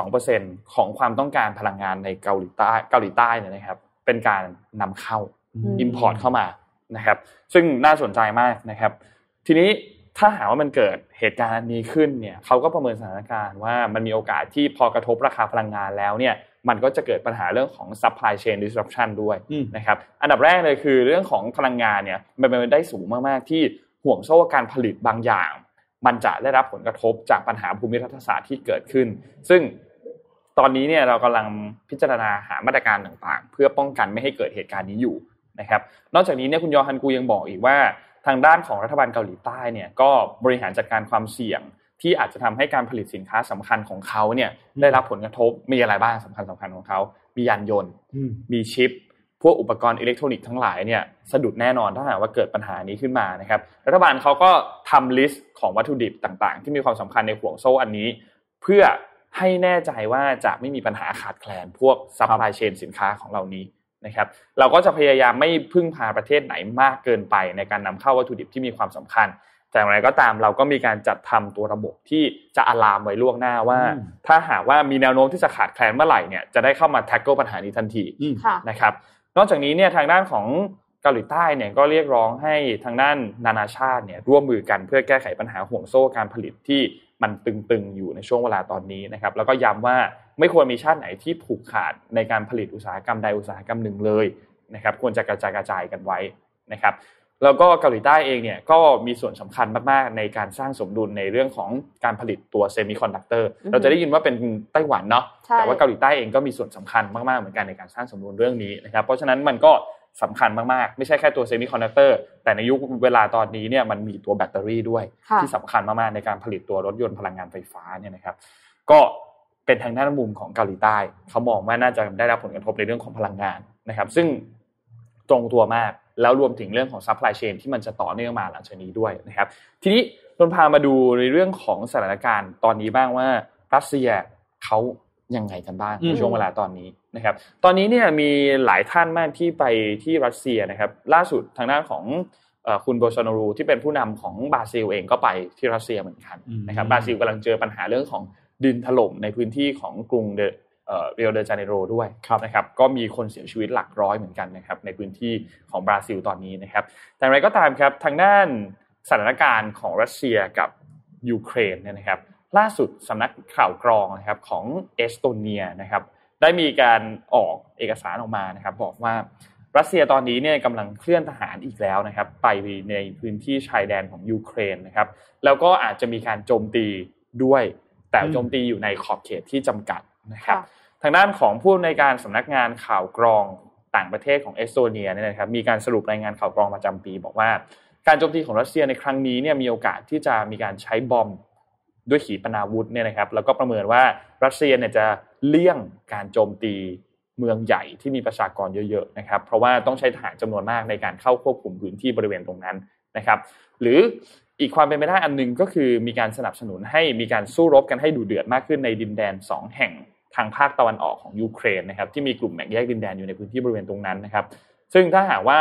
92%ของความต้องการพลังงานในเกาหลีใต้เกาหลีใต้เนี่ยนะครับ เป็นการนำเข้าอืม import เข้ามานะครับ ซึ่งน่าสนใจมากนะครับ ทีนี้ ถ้าหากว่ามันเกิดเหตุการณ์อันนี้ขึ้นเนี่ยเขาก็ประเมินสถานการณ์ว่ามันมีโอกาสที่พอกระทบราคาพลังงานแล้วเนี่ยมันก็จะเกิดปัญหาเรื่องของ supply chain disruption ด้วยอืมนะครับอันดับแรกเลยคือเรื่องของพลังงานเนี่ยมันเป็นไปได้สูงมากๆที่ห่วงโซ่การผลิตบางอย่าง มันจะได้รับผลกระทบจากปัญหาภูมิรัฐศาสตร์ที่เกิดขึ้น ซึ่งตอนนี้เนี่ยเรากำลังพิจารณาหามาตรการต่างๆ เพื่อป้องกันไม่ให้เกิดเหตุการณ์นี้อยู่นะครับนอกจากนี้เนี่ยคุณยอฮันกูยังบอกอีกว่า ทางด้านของรัฐบาลเกาหลีใต้เนี่ยก็บริหารจัดการความเสี่ยง ที่อาจจะทำให้การผลิตสินค้าสำคัญของเขาเนี่ยได้รับผลกระทบมีอะไรบ้างสำคัญสำคัญของเขา มียานยนต์อืมมีชิป พวกอุปกรณ์อิเล็กทรอนิกส์ทั้งหลายเนี่ยสะดุดแน่นอนถ้าหากว่าเกิดปัญหานี้ขึ้นมานะครับรัฐบาลเขาก็ทำ list ของวัตถุดิบต่างๆ ที่มีความสำคัญในห่วงโซ่อันนี้ เพื่อให้แน่ใจว่าจะไม่มีปัญหาขาดแคลนพวก supply chain สินค้าของเหล่านี้ นะครับเราก็จะพยายามไม่พึ่งพาประเทศไหนมากเกินไป ในการนำเข้าวัตถุดิบที่มีความสำคัญ แต่อย่างไรก็ตามเราก็มีการจัดทำตัวระบบที่จะ alarm ไว้ล่วงหน้าว่าอืมถ้าหากว่ามีแนวโน้มที่จะขาดแคลนเมื่อไหร่เนี่ยจะได้เข้ามา tackle ปัญหานี้ทันทีอืมค่ะนะครับนอกจากนี้เนี่ยทางด้านของเกาหลีใต้เนี่ยก็เรียกร้องให้ทางด้านนานาชาติเนี่ยร่วมมือกันเพื่อแก้ไขปัญหาห่วงโซ่การผลิตที่ มันตึงๆอยู่ในช่วงเวลาตอนนี้นะครับแล้วก็ย้ำว่าไม่ควรมีชาติไหนที่ผูกขาดในการผลิตอุตสาหกรรมใดอุตสาหกรรมหนึ่งเลยนะครับควรจะกระจายกระจายกันไว้นะครับแล้วก็เกาหลีใต้เองเนี่ยก็มีส่วนสำคัญมากๆในการสร้างสมดุลในเรื่องของการผลิตตัวเซมิคอนดักเตอร์อือฮึเราจะได้ยินว่าเป็นไต้หวันเนาะใช่แต่ว่าเกาหลีใต้เองก็มีส่วนสำคัญมากๆเหมือนกันในการสร้างสมดุลเรื่องนี้นะครับเพราะฉะนั้นมันก็ สำคัญมากๆ ไม่ใช่แค่ตัวเซมิคอนดักเตอร์แต่ในยุคเวลาตอนนี้เนี่ยมันมีตัวแบตเตอรี่ด้วยค่ะที่สำคัญมากๆ ในการผลิตตัวรถยนต์พลังงานไฟฟ้าเนี่ยนะครับ ก็เป็นทางด้านมุมของเกาหลีใต้ เขามองว่าน่าจะได้รับผลกระทบในเรื่องของพลังงานนะครับ ซึ่งตรงตัวมากแล้วรวมถึงเรื่องของ supply chain ที่มันจะต่อเนื่องมาหลังจากนี้ด้วยนะครับ ทีนี้นนพามาดูในเรื่องของสถานการณ์ตอนนี้บ้างว่ารัสเซียเขา ยังไงกันบ้างอืมในช่วงเวลาตอนนี้นะครับ ตอนนี้เนี่ยมีหลายท่านมากที่ไปที่รัสเซียนะครับ ล่าสุดทางด้านของเอ่อคุณโบชานารูที่เป็นผู้นำของบราซิลเองก็ไปที่รัสเซียเหมือนกันนะครับบราซิลกำลังเจอปัญหาเรื่องของดินถล่มในพื้นที่ของกรุงเดเอ่อเรียลเดจาเนโรด้วยนะครับก็มีคนเสียชีวิตหลักร้อยเหมือนกันนะครับในพื้นที่ของบราซิลตอนนี้นะครับ แต่อย่างไรก็ตามครับทางด้านสถานการณ์ของรัสเซียกับยูเครนเนี่ยนะครับ ล่าสุดสำนักข่าวกรองนะครับของเอสโตเนียนะครับได้มีการออกเอกสารออกมานะครับ บอกว่ารัสเซียตอนนี้เนี่ยกำลังเคลื่อนทหารอีกแล้วนะครับ ไปในพื้นที่ชายแดนของยูเครนนะครับ แล้วก็อาจจะมีการโจมตีด้วย แต่โจมตีอยู่ในขอบเขตที่จำกัดนะครับ ทางด้านของผู้ในการสำนักงานข่าวกรองต่างประเทศของเอสโตเนียเนี่ยนะครับมีการสรุปรายงานข่าวกรองประจำปี บอกว่าการโจมตีของรัสเซียในครั้งนี้เนี่ยมีโอกาสที่จะมีการใช้บอม ด้วยขีปนาวุธเนี่ยนะครับแล้วก็ประเมินว่ารัสเซียเนี่ยจะเลี่ยงการโจมตีเมืองใหญ่ที่มีประชากรเยอะๆนะครับเพราะว่าต้องใช้ทหารจำนวนมากในการเข้าควบคุมพื้นที่บริเวณตรงนั้นนะครับหรืออีกความเป็นไปได้อันหนึงก็คือมีการสนับสนุนให้มีการสู้รบกันให้ดูเดือดมากขึ้นในดินแดน 2 แห่งทางภาคตะวันออกของยูเครนนะครับที่มีกลุ่มแบ่งแยกดินแดนอยู่ในพื้นที่บริเวณตรงนั้นนะครับ ซึ่งถ้าหากว่า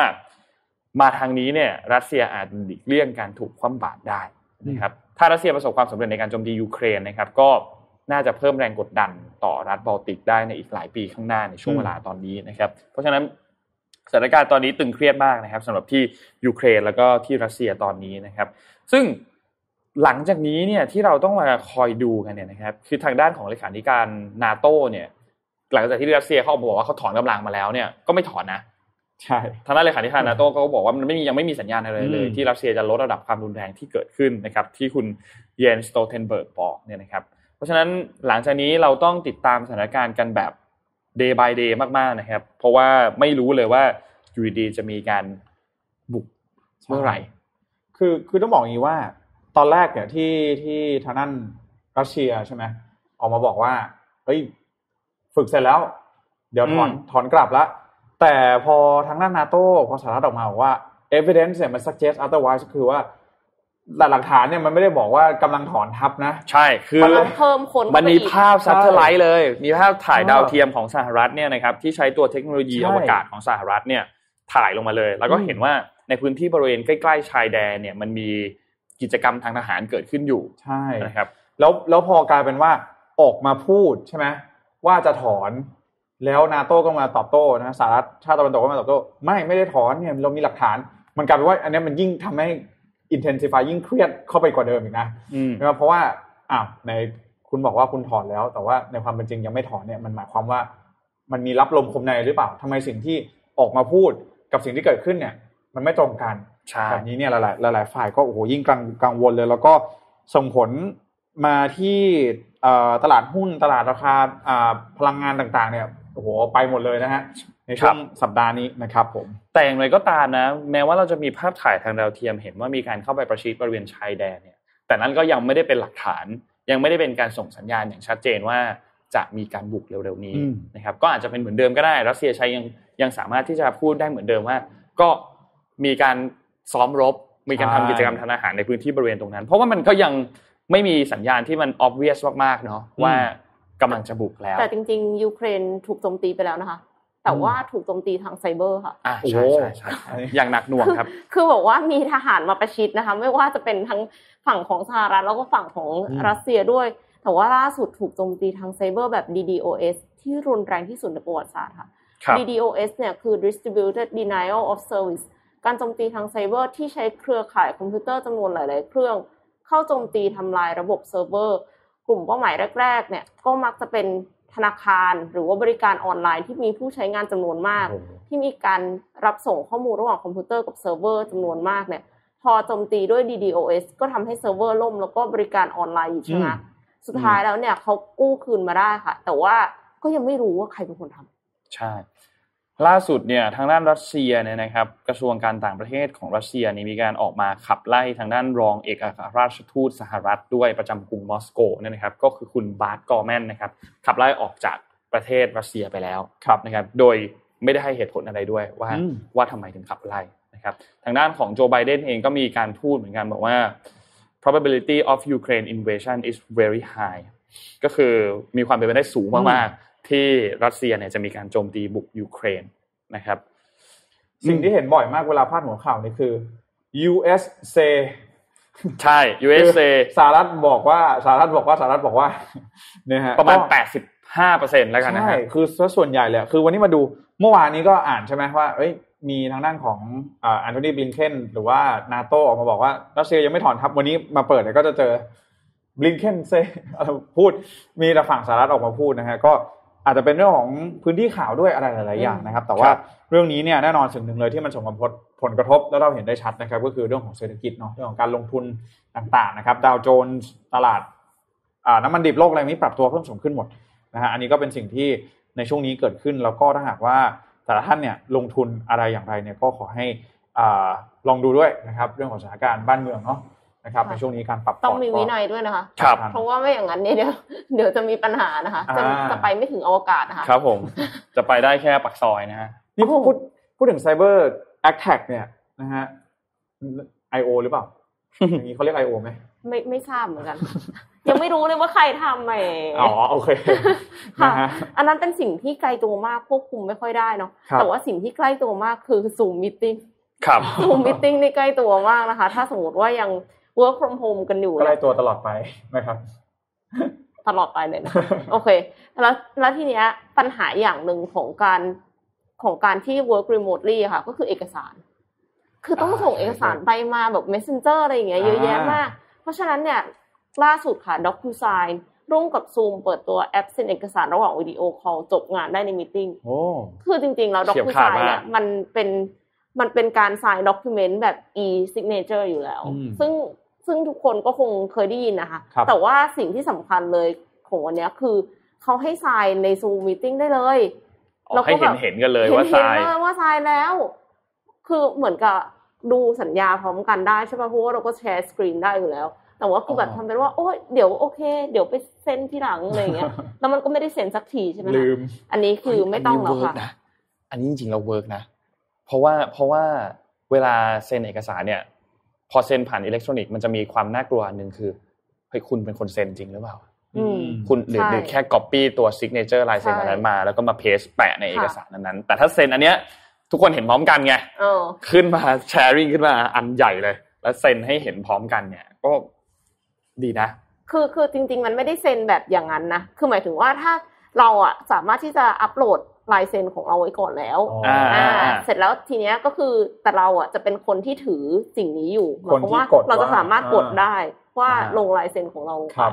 มาทางนี้เนี่ยรัสเซียอาจหลีกเลี่ยงการถูกคว่ำบาตรได้นะครับ ถ้ารัสเซียประสบความสำเร็จในการโจมตียูเครนนะครับก็น่าจะเพิ่มแรงกดดันต่อรัฐบอลติกได้ในอีกหลายปีข้างหน้าในช่วงเวลาตอนนี้นะครับ เพราะฉะนั้นสถานการณ์ตอนนี้ตึงเครียดมากนะครับสำหรับที่ยูเครนแล้วก็ที่รัสเซียตอนนี้นะครับ ซึ่งหลังจากนี้เนี่ยที่เราต้องมาคอยดูกันเนี่ยนะครับ คือทางด้านของเลขาธิการนาโตเนี่ย หลังจากที่รัสเซียเขาออกมาบอกว่าเขาถอนกำลังมาแล้วเนี่ยก็ไม่ถอนนะ ใช่ทางด้านเลขาธิการนาโต้ก็บอกว่ามันไม่มียังไม่มีสัญญาณอะไรเลยอืมที่รัสเซียจะลดระดับความรุนแรงที่เกิดขึ้นนะครับที่คุณเยนสโตเทนเบิร์กบอกเนี่ยนะครับเพราะฉะนั้นหลังจากนี้เราต้องติดตามสถานการณ์กันแบบ day by day มากๆนะครับ เพราะว่าไม่รู้เลยว่าอยู่ดีๆจะมีการบุกเมื่อไหร่ คือคือต้องบอกอย่างนี้ว่า ตอนแรกเนี่ยที่ที่ทางด้านรัสเซียใช่ไหมออกมาบอกว่าเฮ้ยฝึกเสร็จแล้ว เดี๋ยวถอนอืมถอนกลับละ แต่พอทางด้านนาโต้พอสหรัฐออกมาบอกว่า evidence เนี่ยมัน suggest otherwise ก็คือว่าหลักฐานเนี่ยมันไม่ได้บอกว่ากำลังถอนทัพนะ ใช่คือมันต้องเพิ่มคนมันมีภาพใช่ satelliteเลย มีภาพถ่ายเออดาวเทียมของสหรัฐเนี่ยนะครับที่ใช้ตัวเทคโนโลยีใช่อวกาศของสหรัฐเนี่ยถ่ายลงมาเลย แล้วก็อืมเห็นว่าในพื้นที่บริเวณใกล้ๆชายแดนเนี่ยมันมีกิจกรรมทางทหารเกิดขึ้นอยู่ใช่นะครับ แล้วแล้วพอกลายเป็นว่าออกมาพูดใช่ไหมว่าจะถอน แล้วนาโต้ก็มาตอบโต้นะสหรัฐชาติตะวันตกก็มาตอบโต้ ไม่ไม่ได้ถอนเนี่ยเรามีหลักฐาน มันกลายเป็นว่า อันเนี้ยมันยิ่งทำให้ intensify ยิ่งเครียดเข้าไปกว่าเดิมอีกนะอืมนะครับเพราะว่าอ้าวในคุณบอกว่าคุณถอนแล้ว แต่ว่าในความเป็นจริงยังไม่ถอนเนี่ยมันหมายความว่า มันมีรับลมคมในหรือเปล่าทำไมสิ่งที่ออกมาพูดกับสิ่งที่เกิดขึ้นเนี่ย มันไม่ตรงกันใช่แบบนี้เนี่ยหลายๆหลายๆฝ่ายก็โอ้โหยิ่งกังกังวลเลย แล้วก็ส่งผลมาที่เอ่อตลาดหุ้นตลาดราคาอ่าพลังงานต่างๆ เนี่ย โอ้โหไปหมดเลยนะฮะในช่วงสัปดาห์นี้นะครับผมแต่อย่างไรก็ตามนะ แม้ว่าเราจะมีภาพถ่ายทางดาวเทียมเห็นว่ามีการเข้าไปประชิดบริเวณชายแดนเนี่ยแต่นั้นก็ยังไม่ได้เป็นหลักฐาน ยังไม่ได้เป็นการส่งสัญญาณอย่างชัดเจนว่าจะมีการบุกเร็วๆนี้อืมนะครับก็อาจจะเป็นเหมือนเดิมก็ได้รัสเซียใช้ยังยังสามารถที่จะพูดได้เหมือนเดิมว่า ก็มีการซ้อมรบ มีการทำกิจกรรมทางอาหารในพื้นที่บริเวณตรงนั้น เพราะว่ามันก็ยังไม่มีสัญญาณที่มัน obvious มากๆเนาะว่า กำลังจะบุกแล้ว แต่จริง ๆ ยูเครนถูกโจมตีไปแล้วนะคะ แต่ว่าถูกโจมตีทางไซเบอร์ค่ะอ่าโอ้โหใช่ใช่ใช่อย่างหนักหน่วงครับ คือบอกว่ามีทหารมาประชิดนะคะ ไม่ว่าจะเป็นทั้งฝั่งของสหรัฐแล้วก็ฝั่งของอืมรัสเซียด้วย แต่ว่าล่าสุดถูกโจมตีทางไซเบอร์แบบ DDoS ที่รุนแรงที่สุดในประวัติศาสตร์ค่ะครับ DDoS เนี่ยคือ Distributed Denial of Service การโจมตีทางไซเบอร์ที่ใช้เครือข่ายคอมพิวเตอร์จำนวนหลาย ๆ เครื่อง เข้าโจมตีทำลายระบบเซิร์ฟเวอร์ กลุ่มเป้าหมายแรกๆเนี่ยก็มักจะเป็นธนาคารหรือว่าบริการออนไลน์ที่มีผู้ใช้งานจำนวนมากโอ้โหที่มีการรับส่งข้อมูลระหว่างคอมพิวเตอร์กับเซิร์ฟเวอร์จำนวนมากเนี่ยพอโจมตีด้วย DDoS ก็ทำให้เซิร์ฟเวอร์ล่ม แล้วก็บริการออนไลน์หยุดชะงักสุดท้ายแล้วเนี่ยเขากู้คืนมาได้ค่ะ แต่ว่าก็ยังไม่รู้ว่าใครเป็นคนทำใช่ ล่าสุดเนี่ยทางด้านรัสเซียเนี่ยนะครับกระทรวงการต่างประเทศของรัสเซียนี่มีการออกมาขับไล่ทางด้านรองเอกอัครราชทูตสหรัฐด้วยประจำกรุงมอสโกเนี่ยนะครับก็คือคุณบาร์ตกอร์แมนนะครับขับไล่ออกจากประเทศรัสเซียไปแล้วครับนะครับโดยไม่ได้ให้เหตุผลอะไรด้วยว่าอืมว่าทำไมถึงขับไล่นะครับทางด้านของโจไบเดนเองก็มีการพูดเหมือนกันบอกว่า probability of Ukraine invasion is very high ก็คือมีความเป็นไปได้สูงมากๆ ที่รัสเซียเนี่ยจะมีการโจมตีบุกยูเครนนะครับ สิ่งที่เห็นบ่อยมากเวลาพาดหัวข่าวนี่คือ US say ใช่ USA สหรัฐบอกว่าสหรัฐบอกว่าสหรัฐบอกว่าเนี่ยฮะประมาณก็85%แล้วกันนะใช่ฮะคือส่วนใหญ่เลยคือวันนี้มาดูเมื่อวานนี้ก็อ่านใช่ไหมว่าเอ้ยมีทางด้านของอ่าแอนโทนีบลิงเคนหรือว่านาโตออกมาบอกว่ารัสเซียยังไม่ถอนทัพวันนี้มาเปิดเนี่ยก็จะเจอบลิงเคนเซพูดมีแต่ฝั่งสหรัฐออกมาพูดนะฮะก็ อาจจะเป็นเรื่องของพื้นที่ข่าวด้วยอะไรหลาย ๆ อย่างนะครับ แต่ว่าครับเรื่องนี้เนี่ยแน่นอนสิ่งหนึ่งเลยที่มันส่งผลผลกระทบแล้วเราเห็นได้ชัดนะครับ ก็คือเรื่องของเศรษฐกิจเนาะเรื่องของการลงทุนต่าง ๆ นะครับ ดาวโจนส์ตลาดอ่าน้ำมันดิบโลกอะไรนี้ปรับตัวเพิ่มสูงขึ้นหมดนะฮะอันนี้ก็เป็นสิ่งที่ในช่วงนี้เกิดขึ้นแล้วก็ถ้าหากว่าแต่ละท่านเนี่ยลงทุนอะไรอย่างไรเนี่ยก็ขอให้อ่าลองดูด้วยนะครับ เรื่องของสถานการณ์บ้านเมืองเนาะ นะครับค่ะในช่วงนี้การปรับต้องมีพร์วิก็นัยด้วยนะคะครับเพราะว่าไม่อย่างนั้นเนี่ยเดี๋ยวเดี๋ยวจะมีปัญหานะคะ จะอ่าจะไปไม่ถึงอวกาศนะคะครับผมจะไปได้แค่ปักซอยนะฮะนี่พูดพูดพูดถึงไซเบอร์attack เนี่ยนะฮะ I.O. หรือเปล่าอย่างนี้เขาเรียก I.O. ไหมไม่ไม่ทราบเหมือนกัน ยังไม่รู้เลยว่าใครทำแหมอ๋อโอเคค่ะนะฮะอันนั้นเป็นสิ่งที่ไกลตัวมากควบคุมไม่ค่อยได้เนาะครับแต่ว่าสิ่งที่ใกล้ตัวมากคือ Zoom Meeting ครับ Zoom Meeting นี่ใกล้ตัวมากนะคะ ถ้าสมมติว่ายัง work from home กันอยู่ก็ไล่นะตัวตลอดไปนะครับ ตลอดไปเลยนะโอเค แล้วแล้วทีเนี้ยปัญหาอย่างหนึ่งของการของการที่ work remotely อะค่ะ ก็คือเอกสาร คือต้องอ่าส่งเอกสารไปมาแบบ messenger อะไรอย่างเงี้ยเยอะแยะอ่ามมาก เพราะฉะนั้นเนี่ยล่าสุดค่ะ DocuSign ร่วมกับ Zoom เปิดตัวแอปเซ็นเอกสารระหว่างวิดีโอคอลจบงานได้ใน meeting โอ้คือจริงๆแล้วเฉียบขาด DocuSign เนี่ยมากมันเป็นมันเป็นการ sign document แบบ e signature อยู่แล้วอืมซึ่ง ซึ่งทุกคนก็คงเคยได้ยินนะคะครับแต่ว่าสิ่งที่สำคัญเลยของวันเนี้ยคือเขาให้ sign ใน Zoom meeting ได้เลยอ๋อให้เห็นเห็นกันเลยว่าทรายเห็นเลยว่า sign แล้ว คือเหมือนกับดูสัญญาพร้อมกันได้ใช่ป่ะเพราะว่าเราก็แชร์สกรีนได้อยู่แล้ว แต่ว่าคือแบบอ๋อทำเป็นว่าโอ้ยเดี๋ยวโอเค เดี๋ยวไปเซ็นที่หลังอะไรอย่างเงี้ยแล้วมันก็ไม่ได้เซ็นสักทีใช่ไหมคะลืม อันนี้คือไม่ต้องแล้วนนี้ค่ะ work นะอันนี้จริงๆเรา work นะเพราะว่าเพราะว่าเวลาเซ็นเอกสารเนี่ย พอเซ็นผ่านอิเล็กทรอนิกส์มันจะมีความน่ากลัวอันหนึ่งคือเฮ้ยคุณเป็นคนเซ็นจริงหรือเปล่าอืมคุณหรือใช่หรือแค่ copy ตัว signature ลายเซ็นใช่อันนั้นมา แล้วก็มา paste แปะในเอกสารนั้นๆแต่ถ้าเซ็นอันเนี้ยทุกคนเห็นพร้อมกันไงเออขึ้นมา sharing ขึ้นมาอันใหญ่เลย แล้วเซ็นให้เห็นพร้อมกันเนี่ย ก็ดีนะ คือคือจริง ๆ มันไม่ได้เซ็นแบบอย่างนั้นนะคือหมายถึงว่าถ้าเราอะสามารถที่จะอัปโหลด ลายเซ็นของเราไว้ก่อนแล้วอ๋ออ่าอ่าอ่าเสร็จแล้วทีเนี้ยก็คือแต่เราอะจะเป็นคนที่ถือสิ่งนี้อยู่หมายความว่าคนที่กดเราจะสามารถกดว่าได้ว่าอ่าลงลายเซ็นของเราครัไ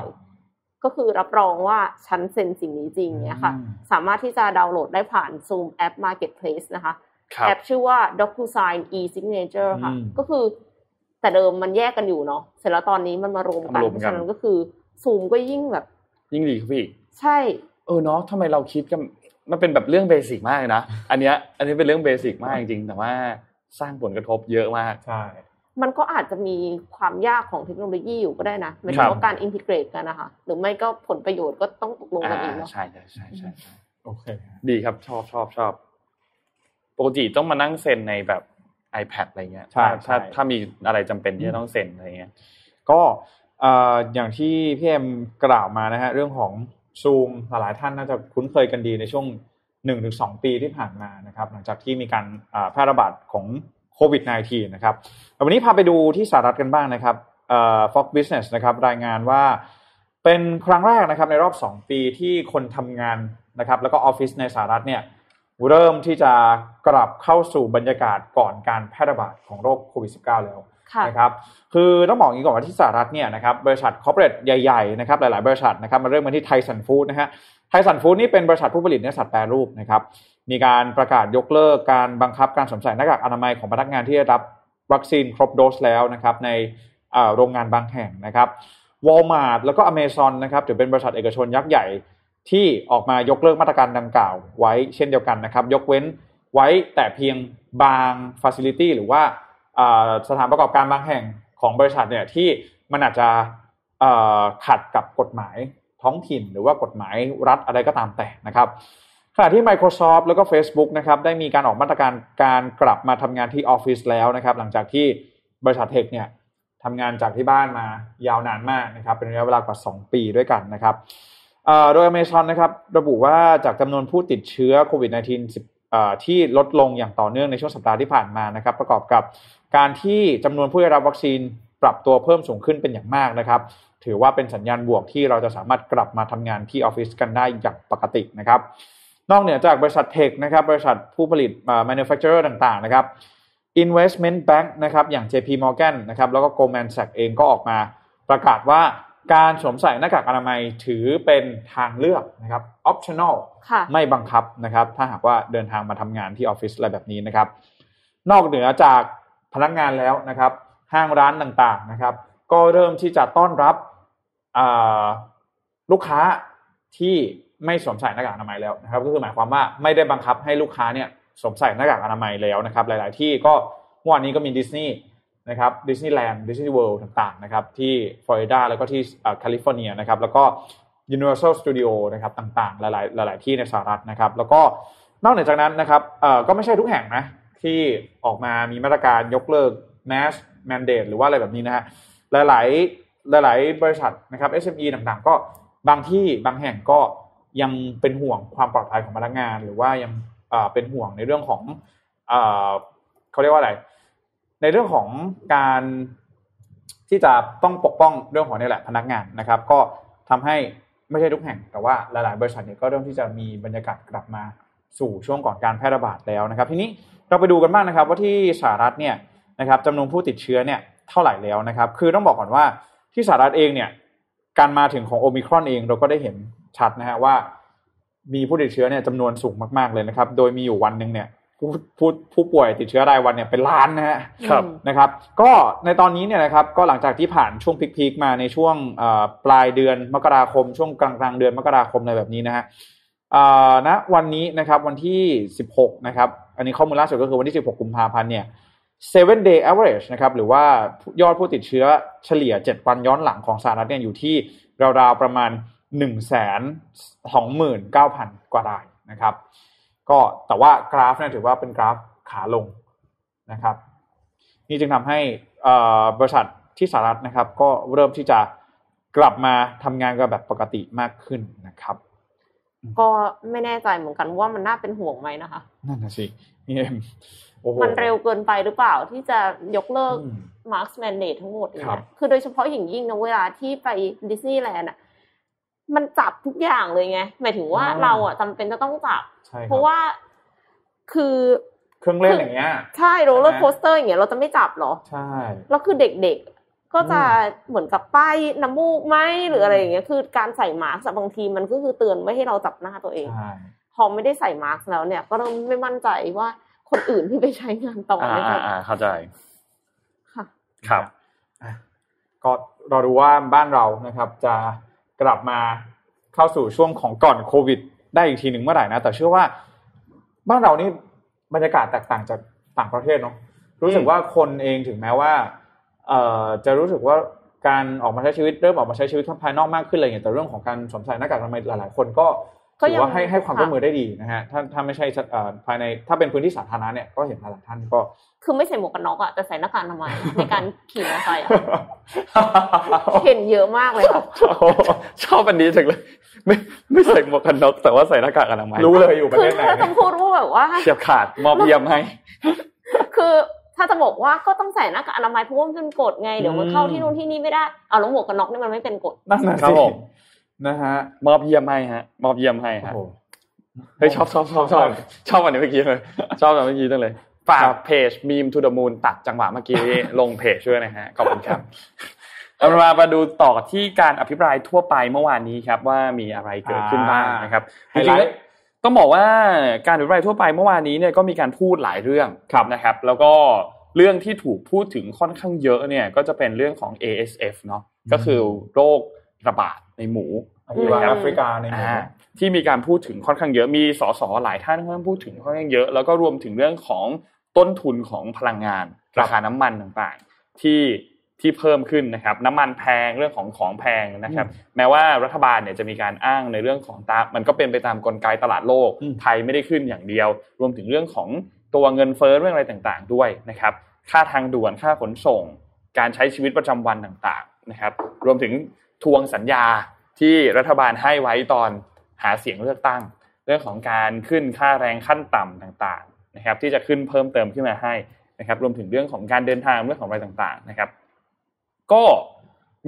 ปบก็คือรับรองว่าฉันเซ็นสิ่งนี้จริงเนี้ยค่ะอืมสามารถที่จะดาวน์โหลดได้ผ่าน Zoom App Marketplace นะคะครับแอปชื่อว่า DocuSign e-signature ค่ะอืมก็คือ แต่เดิมมันแยกกันอยู่เนาะเสร็จแล้วตอนนี้มันมารวมกันมารวมเพกันราะฉะนั้นก็คือซูมก็ยิ่งแบบ ยิ่งดีครับพี่ ใช่เออเนาะทำไมเราคิดกัน มันเป็นแบบเรื่องเบสิกมากเลยนะอันเนี้ยอันนี้เป็นเรื่องเบสิกมากจริงๆแต่ว่าสร้างผลกระทบเยอะมากใช่มันก็อาจจะมีความยากของเทคโนโลยีอยู่ก็ได้นะหมายคถึรังบว่าการอินทิเกรตกันนะคะหรือไม่ก็ผลประโยชน์ก็ต้องตกลงกันเองอ่าเนาะใช่ใช่ใช่ใช่ใช่โอเค ดีครับชอบชอบชอบปกติต้องมานั่งเซ็นในแบบ iPad อะไรเงี้ยใช่ถ้าถ้าใช่ถ้ามีอะไรจำเป็นที่จะต้องเซ็นอะไรเงี้ยก็เอ่ออย่างที่พี่เอ็มกล่าวมานะฮะเรื่องของ ซูมหลายท่านน่าจะคุ้นเคยกันดีในช่วง1นถึงสปีที่ผ่านมานะครับ หลังจากที่มีการแพร่ระบาดของโควิด -19 นะครับวันนี้พาไปดูที่สหรัฐกันบ้างนะครับเอ่อ Fox Business นะครับรายงานว่าเป็นครั้งแรกนะครับในรอบ 2 ปีที่คนทำงานนะครับ แล้วก็ออฟฟิศในสหรัฐเนี่ยเริ่มที่จะกลับเข้าสู่บรรยากาศก่อนการแพร่ระบาดของโรคโควิด -19 แล้ว นะครับคือต้องบอกอย่างนี้ก่อนว่าที่สหรัฐเนี่ยนะครับบริษัทคอร์เปอเรทใหญ่ๆนะครับหลายๆ บริษัทนะครับมาเริ่มมาที่ไทสันฟู้ดนะฮะTyson Foods นี่เป็นบริษัทผู้ผลิตเนื้อสัตว์แปรรูปนะครับมีการประกาศยกเลิกการบังคับการสวมใส่หน้ากากอนามัยของพนักงานที่ได้รับวัคซีนครบโดสแล้วนะครับในโรงงานบางแห่งนะครับวอลมาร์ทแล้วก็อเมซอนนะครับถือเป็นบริษัทเอกชนยักษ์ใหญ่ที่ออกมายกเลิกมาตรการดังกล่าวไว้เช่นเดียวกันนะครับ ยกเว้นไว้แต่เพียงบางฟ a ซิลิตี้หรือว่า สถานประกอบการบางแห่งของบริษัทเนี่ยที่มันอาจจะขัดกับกฎหมายท้องถิ่น หรือว่ากฎหมายรัฐอะไรก็ตามแต่นะครับขณะที่ Microsoft แล้วก็ Facebook นะครับได้มีการออกมาตรการการกลับมาทำงานที่ออฟฟิศแล้วนะครับหลังจากที่บริษัทเทคเนี่ยทำงานจากที่บ้านมายาวนานมากนะครับเป็นระยะเวลากว่า 2 ปีด้วยกันนะครับโดย Amazon นะครับระบุว่าจากจำนวนผู้ติดเชื้อโควิด -19 10 ที่ลดลงอย่างต่อเนื่องในช่วงสัปดาห์ที่ผ่านมานะครับ ประกอบกับการที่จำนวนผู้ได้รับวัคซีนปรับตัวเพิ่มสูงขึ้นเป็นอย่างมากนะครับ ถือว่าเป็นสัญญาณบวกที่เราจะสามารถกลับมาทำงานที่ออฟฟิศกันได้อย่างปกตินะครับ นอกเหนือจากบริษัทเทคนะครับ บริษัทผู้ผลิต manufacturer ต่างๆ นะครับ investment bank นะครับ อย่าง JP Morgan นะครับ แล้วก็ Goldman Sachs เองก็ออกมาประกาศว่า การสวมใส่หน้ากากอนามัยถือเป็นทางเลือกนะครับ optional ค่ะไม่บังคับนะครับ ถ้าหากว่าเดินทางมาทำงานที่ออฟฟิศอะไรแบบนี้นะครับ นอกเหนือจากพนักงานแล้วนะครับ ห้างร้านต่างๆนะครับ ก็เริ่มที่จะต้อนรับอ่าลูกค้าที่ไม่สวมใส่หน้ากากอนามัยแล้วนะครับ ก็คือหมายความว่าไม่ได้บังคับให้ลูกค้าเนี่ยสวมใส่หน้ากากอนามัยแล้วนะครับ หลาย ๆ ที่ก็เมื่อวานนี้ก็มีดิสนีย์ นะครับดิสนีย์แลนด์ดิสนีย์เวิลด์ต่างๆนะครับที่ฟลอริดาแล้วก็ที่แคลิฟอร์เนียนะครับแล้วก็ Universal Studio นะครับต่างๆ หลายๆหลาย ๆที่ในสหรัฐนะครับ แล้วก็นอกจากนั้นนะครับก็ไม่ใช่ทุกแห่งนะที่ออกมามีมาตรการยกเลิก mass mandate หรือว่าอะไรแบบนี้นะฮะหลายๆหลาย ๆ บริษัทนะครับ SME ต่างๆ ก็บางที่บางแห่งก็ยังเป็นห่วงความปลอดภัยของพนักงาน หรือว่ายังเป็นห่วงในเรื่องของเขาเรียกว่าอะไร ในเรื่องของการที่จะต้องปกป้องเรื่องของนี่แหละพนักงานนะครับ ก็ทำให้ไม่ใช่ทุกแห่ง แต่ว่าหลาย ๆ บริษัทเนี่ยก็เริ่มที่จะมีบรรยากาศกลับมาสู่ช่วงก่อนการแพร่ระบาดแล้วนะครับ ทีนี้เราไปดูกันบ้างนะครับ ว่าที่สหรัฐเนี่ยนะครับจำนวนผู้ติดเชื้อเนี่ยเท่าไหร่แล้วนะครับ คือต้องบอกก่อนว่าที่สหรัฐเองเนี่ยการมาถึงของโอมิครอนเองเราก็ได้เห็นชัดนะฮะว่ามีผู้ติดเชื้อเนี่ยจำนวนสูงมากๆเลยนะครับ โดยมีอยู่วันหนึ่งเนี่ย ผู้ผู้ผู้ป่วยติดเชื้อรายวันเนี่ยเป็นล้านนะฮะครับอืมนะครับ ก็ในตอนนี้เนี่ยนะครับก็หลังจากที่ผ่านช่วงพีคๆมาในช่วงเอ่อปลายเดือนมกราคม ช่วงกลางๆเดือนมกราคมอะไรแบบนี้นะฮะเอ่อณวันนี้นะครับวันที่ 16 นะครับ อันนี้ข้อมูลล่าสุดก็คือวันที่ 16 กุมภาพันธ์เนี่ย seven day average นะครับหรือว่ายอดผู้ติดเชื้อเฉลี่ย 7 วันย้อนหลังของสหรัฐเนี่ยอยู่ที่ราวๆประมาณ 1 2 9 0 0 0 กว่ารายนะครับ ก็แต่ว่ากราฟเนี่ยถือว่าเป็นกราฟขาลงนะครับ นี่จึงทำให้เอ่อบริษัทที่สหรัฐนะครับ ก็เริ่มที่จะกลับมาทำงานกันแบบปกติมากขึ้นนะครับ ก็ไม่แน่ใจเหมือนกันว่ามันน่าเป็นห่วงไหมนะคะ นั่นนะสินี่เอ็มโอ้โหมันเร็วเกินไปหรือเปล่าที่จะยกเลิกอืม mask mandate ทั้งหมดอย่างครัเงี้บยคือโดยเฉพาะอย่างยิ่งนะเวลาที่ไปดิสนีย์แลนด์อะ มันจับทุกอย่างเลยไงหมายถึงว่าเราอะจำเป็นจะต้องจับใช่คบเพราะว่าคือเครื่องเล่นอย่างเงี้ยใช่โรลเลอใช่ร์ไหม coas ter อย่างเงี้ยเราจะไม่จับเหรอใช่แล้วคือเด็กๆ ก็จะเหมือนกับป้ายน้ำมูกไหมหรืออะไรอย่างเงี้ยคือการใส่มาร์กบางทีมันก็คือเตือนไม่ให้เราจับหน้าตัวเองใช่พอไม่ได้ใส่มาร์กแล้วเนี่ย ก็เริ่มไม่มั่นใจว่าคนอื่นที่ไปใช้งานต่ออ่าเนี่ยอ่าจะอ่าเข้าใจค่ะครับอะก็รอดูว่าบ้านเรานะครับจะ กลับมาเข้าสู่ช่วงของก่อนโควิด ได้อีกทีหนึ่งเมื่อไหร่นะ แต่เชื่อว่าบ้านเรานี่บรรยากาศแตกต่างจากต่างประเทศเนาะรู้สึกว่าคนเองถึงแม้ว่าเอ่อจะรู้สึกว่าการออกมาใช้ชีวิตเริ่มออกมาใช้ชีวิตภายนอกมากขึ้นอะไรอย่างเงี้ยแต่เรื่องของการสวมใส่หน้ากากอนามัยหลายๆ คนก็ ถือยังว่าให้ให้ความค่ะร่วมมือได้ดีนะฮะถ้าถ้าไม่ใช่เอ่อภายในถ้าเป็นพื้นที่สาธารณะเนี่ยก็เห็นหลายๆท่านก็ คือไม่ใส่หมวกกันน็อกอะแต่ใส่หน้ากากอนามัยในการขี่มอเตอร์ไซค์อะเห็นเยอะมากเลยค่ะชอบอันนี้จังเลย ไม่ไม่ใส่หมวกกันน็อกแต่ว่าใส่หน้ากากอนามัยรู้เลยอยู่ประคือเทศไหนถ้าจะพูดว่าแบบว่าเฉียบขาดมอบเยี่ยมให้ คือถ้าจะบอกว่าก็ต้องใส่หน้ากากอนามัยเพราะว่ามันเป็นกฎไงเดี๋ยวมันเข้าที่นู่นที่นี่ไม่ได้เอาแล้วหมวกกันน็อกนี่มันไม่เป็นกฎนั่นน่ะครับสิผม นะฮะมอบเยี่ยมให้ฮะมอบเยี่ยมให้โอ้ฮะโหเฮ้ยชอบชอบชอบชอบชอบอันนี้เมื่อกี้เลยชอบอันเมื่อกี้จังเลยฝาครักบเพจมีมทูเดอะมูนตัดจังหวะเมื่อกี้ลงเพจด้วยนะฮะขอบคุณครับเอามามาดูต่อที่การอภิปรายทั่วไปเมื่อวานนี้ครับ ว่ามีอะไรเกิดขึ้นบ้างนะครับไฮจไลริงๆแล้วท์ต้องบอกว่าการอภิปรายทั่วไปเมื่อวานนี้เนี่ยก็มีการพูดหลายเรื่องครับนะครับ แล้วก็เรื่องที่ถูกพูดถึงค่อนข้างเยอะเนี่ยก็จะเป็นเรื่องของ ASF เนาะก็คือโรค ระบาดในหมูอีวาแอฟริกาในหมู่อ่าที่มีการพูดถึงค่อนข้างเยอะมีสสหลายท่านที่พูดถึงค่อนข้างเยอะ แล้วก็รวมถึงเรื่องของต้นทุนของพลังงาน ราคาน้ำมันต่างๆ ที่ที่เพิ่มขึ้นนะครับน้ำมันแพงเรื่องของของแพงนะครับ แม้ว่ารัฐบาลเนี่ยจะมีการอ้างในเรื่องของตามมันก็เป็นไปตามกลไกตลาดโลกอืมไทยไม่ได้ขึ้นอย่างเดียว รวมถึงเรื่องของตัวเงินเฟ้อเรื่องอะไรต่างๆ ด้วยนะครับ ค่าทางด่วนค่าขนส่ง การใช้ชีวิตประจำวันต่างๆนะครับ รวมถึง ทวงสัญญาที่รัฐบาลให้ไว้ตอนหาเสียงเลือกตั้ง เรื่องของการขึ้นค่าแรงขั้นต่ำต่างๆนะครับ ที่จะขึ้นเพิ่มเติมขึ้นมาให้นะครับ รวมถึงเรื่องของการเดินทางเรื่องของอะไรต่างๆนะครับ ก็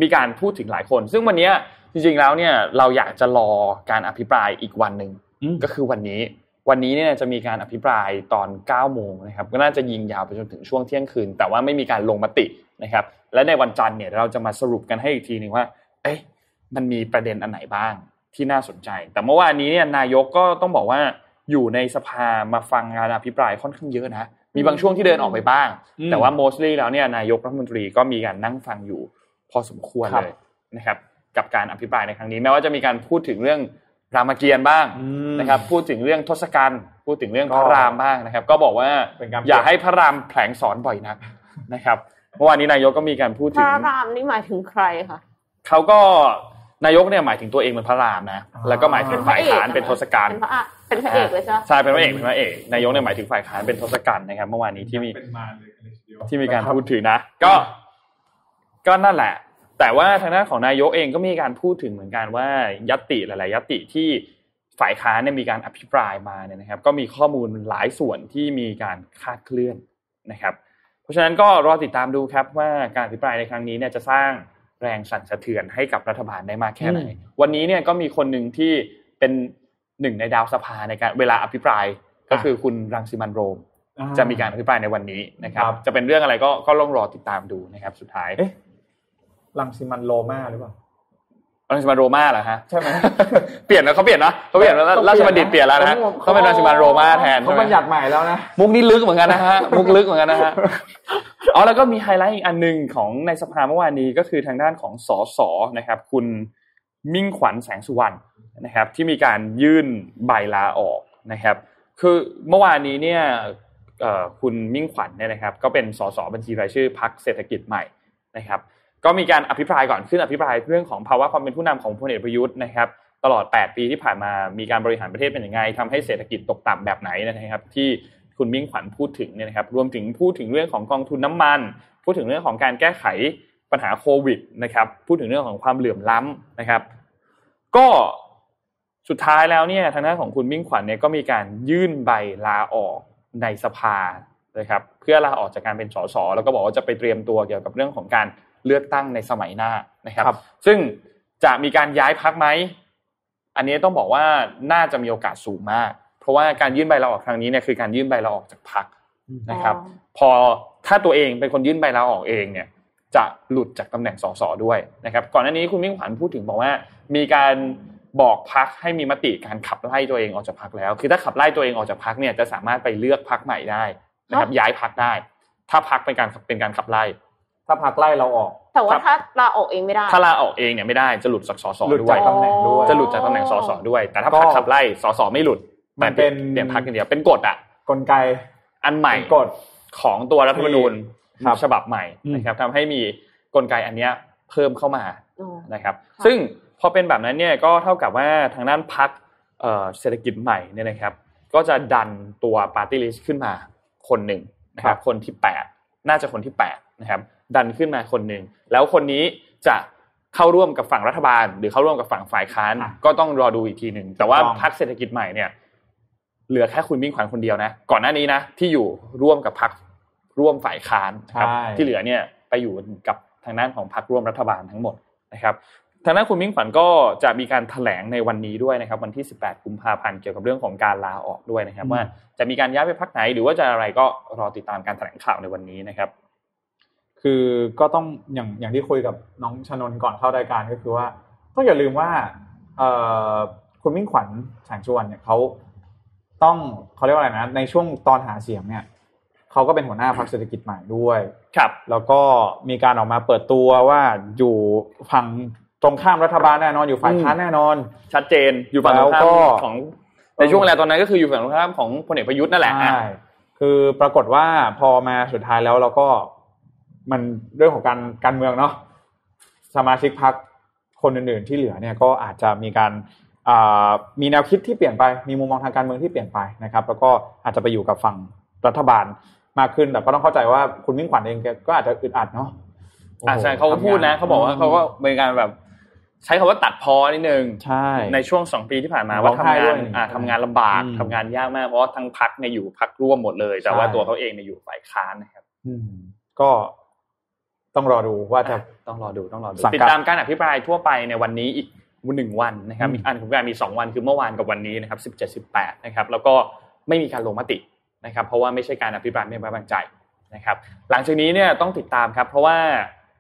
มีการพูดถึงหลายคน ซึ่งวันเนี้ยจริงๆแล้วเนี่ยเราอยากจะรอการอภิปรายอีกวันหนึ่งอืมก็คือวันนี้ วันนี้เนี่ยจะมีการอภิปรายตอน9โมงนะครับ ก็น่าจะยิงยาวไปจนถึงช่วงเที่ยงคืน แต่ว่าไม่มีการลงมตินะครับ และในวันจันทร์เนี่ยเราจะมาสรุปกันให้อีกทีหนึ่งว่า เอ๊ะมันมีประเด็นอันไหนบ้างที่น่าสนใจ แต่เมื่อวานนี้เนี่ยนายกก็ต้องบอกว่าอยู่ในสภามาฟังงานอภิปรายค่อนข้างเยอะนะมีบางช่วงที่เดินออกไปบ้าง แต่ว่า mostly แล้วเนี่ยนายกรัฐมนตรีก็มีการนั่งฟังอยู่ พอสมควรเลยนะครับกับการอภิปรายในครั้งนี้แม้ว่าจะมีการพูดถึงเรื่องรามเกียรติ์บ้างนะครับ พูดถึงเรื่องทศกัณฐ์พูดถึงเรื่องพระรามบ้างนะครับ ก็บอกว่าอย่าให้พระรามแผลงสอนบ่อยนักนะครับเมื่อวานนี้นายกก็มีการพูดถึงพระรามนี่หมายถึงใครคะ เขาก็นายกเนี่ยหมายถึงตัวเองเป็นพระรามนะแล้วก็หมายถึงฝ่ายค้านเป็นทศกัณฐ์เป็นพระเป็นพระเอกเลยใช่ไหมใช่เป็นพระเอกเป็นพระเอกนายกเนี่ยหมายถึงฝ่ายค้านเป็นทศกัณฐ์นะครับเมื่อวานนี้ที่มีเป็นมาเลยกันเลยทีเดียวที่มีการพูดถึงนะ ก็ ก็นั่นแหละ แต่ว่าทางด้านของนายกเองก็มีการพูดถึงเหมือนกันว่ายัตติหลาย ๆ ยัตติที่ฝ่ายค้านเนี่ยมีการอภิปรายมาเนี่ยนะครับ ก็มีข้อมูลหลายส่วนที่มีการคลาดเคลื่อนนะครับ เพราะฉะนั้นก็รอติดตามดูครับว่าการอภิปรายในครั้งนี้เนี่ยจะสร้าง แรงสั่นสะเทือนให้กับรัฐบาลได้มากแค่ไหน วันนี้เนี่ยก็มีคนหนึ่งที่เป็นหนึ่งในดาวสภาในการเวลาอภิปรายก็คือคุณรังสิมันต์โรม จะมีการอภิปรายในวันนี้นะครับครับจะเป็นเรื่องอะไรก็ก็ต้องรอติดตามดูนะครับ สุดท้ายเอ๊ะลังสิมันโลมาหรือเปล่า รังสิมันต์โรมาเหรอฮะใช่ไหมเปลี่ยนแล้วเขาเปลี่ยนนะเขาเปลี่ยนแล้วต้องเปลี่ยนราชบัณฑิตเปลี่ยนแล้วนะผมเขาเป็นรังสิมันต์โรมาแทนเขาใช่ไหมบัญญัติใหม่แล้วนะมุกนี้ลึกเหมือนกันนะฮะมุกลึกเหมือนกันนะฮะอ๋อแล้วก็มีไฮไลท์อีกอันหนึ่งของในสภาเมื่อวานนี้ก็คือทางด้านของสสนะครับ คุณมิ่งขวัญแสงสุวรรณนะครับ ที่มีการยื่นใบลาออกนะครับ คือเมื่อวานนี้เนี่ยเอ่อคุณมิ่งขวัญเนี่ยนะครับ ก็เป็นสสบัญชีรายชื่อพรรคเศรษฐกิจใหม่นะครับ ก็มีการอภิปรายก่อนขึ้นอภิปรายเรื่องของภาวะความเป็นผู้นำของพลเอกประยุทธ์นะครับตลอด 8 ปีที่ผ่านมามีการบริหารประเทศเป็นยังไงทำให้เศรษฐกิจตกต่ำแบบไหนนะครับ ที่คุณมิ่งขวัญพูดถึงเนี่ยนะครับรวมถึงพูดถึงเรื่องของกองทุนน้ำมัน พูดถึงเรื่องของการแก้ไขปัญหาโควิดนะครับพูดถึงเรื่องของความเหลื่อมล้ำนะครับ ก็สุดท้ายแล้วเนี่ยทางด้านของคุณมิ่งขวัญเนี่ยก็มีการยื่นใบลาออกในสภานะครับเพื่อลาออกจากการเป็นสสแล้วก็บอกว่าจะไปเตรียมตัวเกี่ยวกับเรื่องของการ เลือกตั้งในสมัยหน้านะครับครับซึ่งจะมีการย้ายพักไหมอันนี้ต้องบอกว่าน่าจะมีโอกาสสูงมาก เพราะว่าการยื่นใบลาออกครั้งนี้เนี่ยคือการยื่นใบลาออกจากพักนะครับ พอถ้าตัวเองเป็นคนยื่นใบลาออกเองเนี่ยจะหลุดจากตำแหน่งสสด้วยนะครับ ก่อนหน้านี้คุณมิ่งขวัญพูดถึงบอกว่า มีการบอกพักให้มีมติการขับไล่ตัวเองออกจากพักแล้ว คือถ้าขับไล่ตัวเองออกจากพักเนี่ยจะสามารถไปเลือกพักใหม่ได้นะครับย้ายพักได้ ถ้าพักเป็นการเป็นการขับไล่ ถ้าพักไล่เราออก แต่ว่าถ้าลาออกเองไม่ได้ ถ้าลาออกเองเนี่ยไม่ได้จะหลุดจากสสหลุดด้วจายกตำแหน่งด้วยจะหลุดจากตำแหน่งสสด้วย แต่ถ้าก็พักขับไล่สสไม่หลุดมัแต่นเป็นเปลี่ยนพักอย่างเดียวเป็นกฎอะกลไกอันใหม่เป็นกฎของตัวรัฐธรรมนูญครับฉบับใหม่อืมนะครับทำให้มีกลไกอันเนี้ยเพิ่มเข้ามาอ๋อนะครับค่ะซึ่งพอเป็นแบบนั้นเนี่ยก็เท่ากับว่าทางด้านพักเศรษฐกิจใหม่เนี่ยนะครับ ก็จะดันตัวปาร์ตี้ลิสต์ขึ้นมาคนหนึ่งนะครับ คนที่แปดน่าจะคนที่แปดนะครับ ดันขึ้นมาคนหนึ่งแล้วคนนี้จะเข้าร่วมกับฝั่งรัฐบาล หรือเข้าร่วมกับฝั่งฝ่ายค้านอะก็ต้องรอดูอีกทีหนึ่งแต่ว่าถูกต้องพรรคเศรษฐกิจใหม่เนี่ย เหลือแค่คุณมิ่งขวัญคนเดียวนะ ก่อนหน้านี้นะ ที่อยู่ร่วมกับพรรคร่วมฝ่ายค้านนะครับใช่ที่เหลือเนี่ยไปอยู่กับทางด้านของพรรคร่วมรัฐบาลทั้งหมดนะครับทางด้านคุณมิ่งขวัญก็จะมีการแถลงในวันนี้ด้วยนะครับ วันที่ 18 กุมภาพันธ์เกี่ยวกับเรื่องของการลาออกด้วยนะครับ ว่าจะมีการย้ายไปพักไหนหรือว่าจะอะไรก็รอติดตามการแถลงข่าวในวันนี้นะครับ คือก็ต้องอย่างอย่างที่คุยกับน้องชนนท์ก่อนเข้ารายการก็คือว่าต้องอย่าลืมว่าเอ่อคุณมิ่งขวัญแสงชวนเนี่ยเขาต้องเขาเรียกว่าอะไรนะในช่วงตอนหาเสียงเนี่ยเขาก็เป็นหัวหน้าพรรคเศรษฐกิจใหม่ด้วย ครับ แล้วก็มีการออกมาเปิดตัวว่าอยู่ฝั่งตรงข้ามรัฐบาลแน่นอนอยู่ฝ่ายค้านแน่นอน ชัดเจนอยู่ฝั่งตรงข้าแล้วก็มของในช่วงเวลาตอนนั้นก็คืออยู่ฝั่งตรงข้ามของพลเอกประยุทธ์นั่นแหละอะใช่คือปรากฏว่าพอมาสุดท้ายแล้วเราก็ มันเรื่องของการการเมืองเนาะสมาชิกพรรคคนอื่นๆที่เหลือเนี่ยก็อาจจะมีการอ่ามีแนวคิดที่เปลี่ยนไป มีมุมมองทางการเมืองที่เปลี่ยนไปนะครับ แล้วก็อาจจะไปอยู่กับฝั่งรัฐบาลมากขึ้น แต่ก็ต้องเข้าใจว่าคุณมิ่งขวัญเองแกก็อาจจะอึดอัดเนาะอะใช่เขาก็พูดนะเขาบอกว่าเขาก็เป็นการแบบ ใช้คำว่าตัดพอนิดนึงใช่ในช่วงสองปีที่ผ่านมาร้ว่าองทำไห้งาด้นวยอ่าทำงานลำบากอืมทำงานยากมากเพราะว่าทั้งพักเนี่ยอยู่พักร่วมหมดเลย แต่ว่าใช่ตัวเขาเองเนี่ยอยู่ฝ่ายค้านนะครับอืมก็ ต้องรอดูว่าจะต้องรอดูต้องรอดูสังกัดติดตามการอภิปรายทั่วไปในวันนี้อีกหนึ่งวันนะครับอืมมีอันของการมีสองวันคือเมื่อวานกับวันนี้นะครับสิบเจ็ดสิบแปดนะครับแล้วก็ไม่มีการลงมตินะครับ เพราะว่าไม่ใช่การอภิปรายไม่ไว้วางใจนะครับหลังจากนี้เนี่ยต้องติดตามครับ เพราะว่า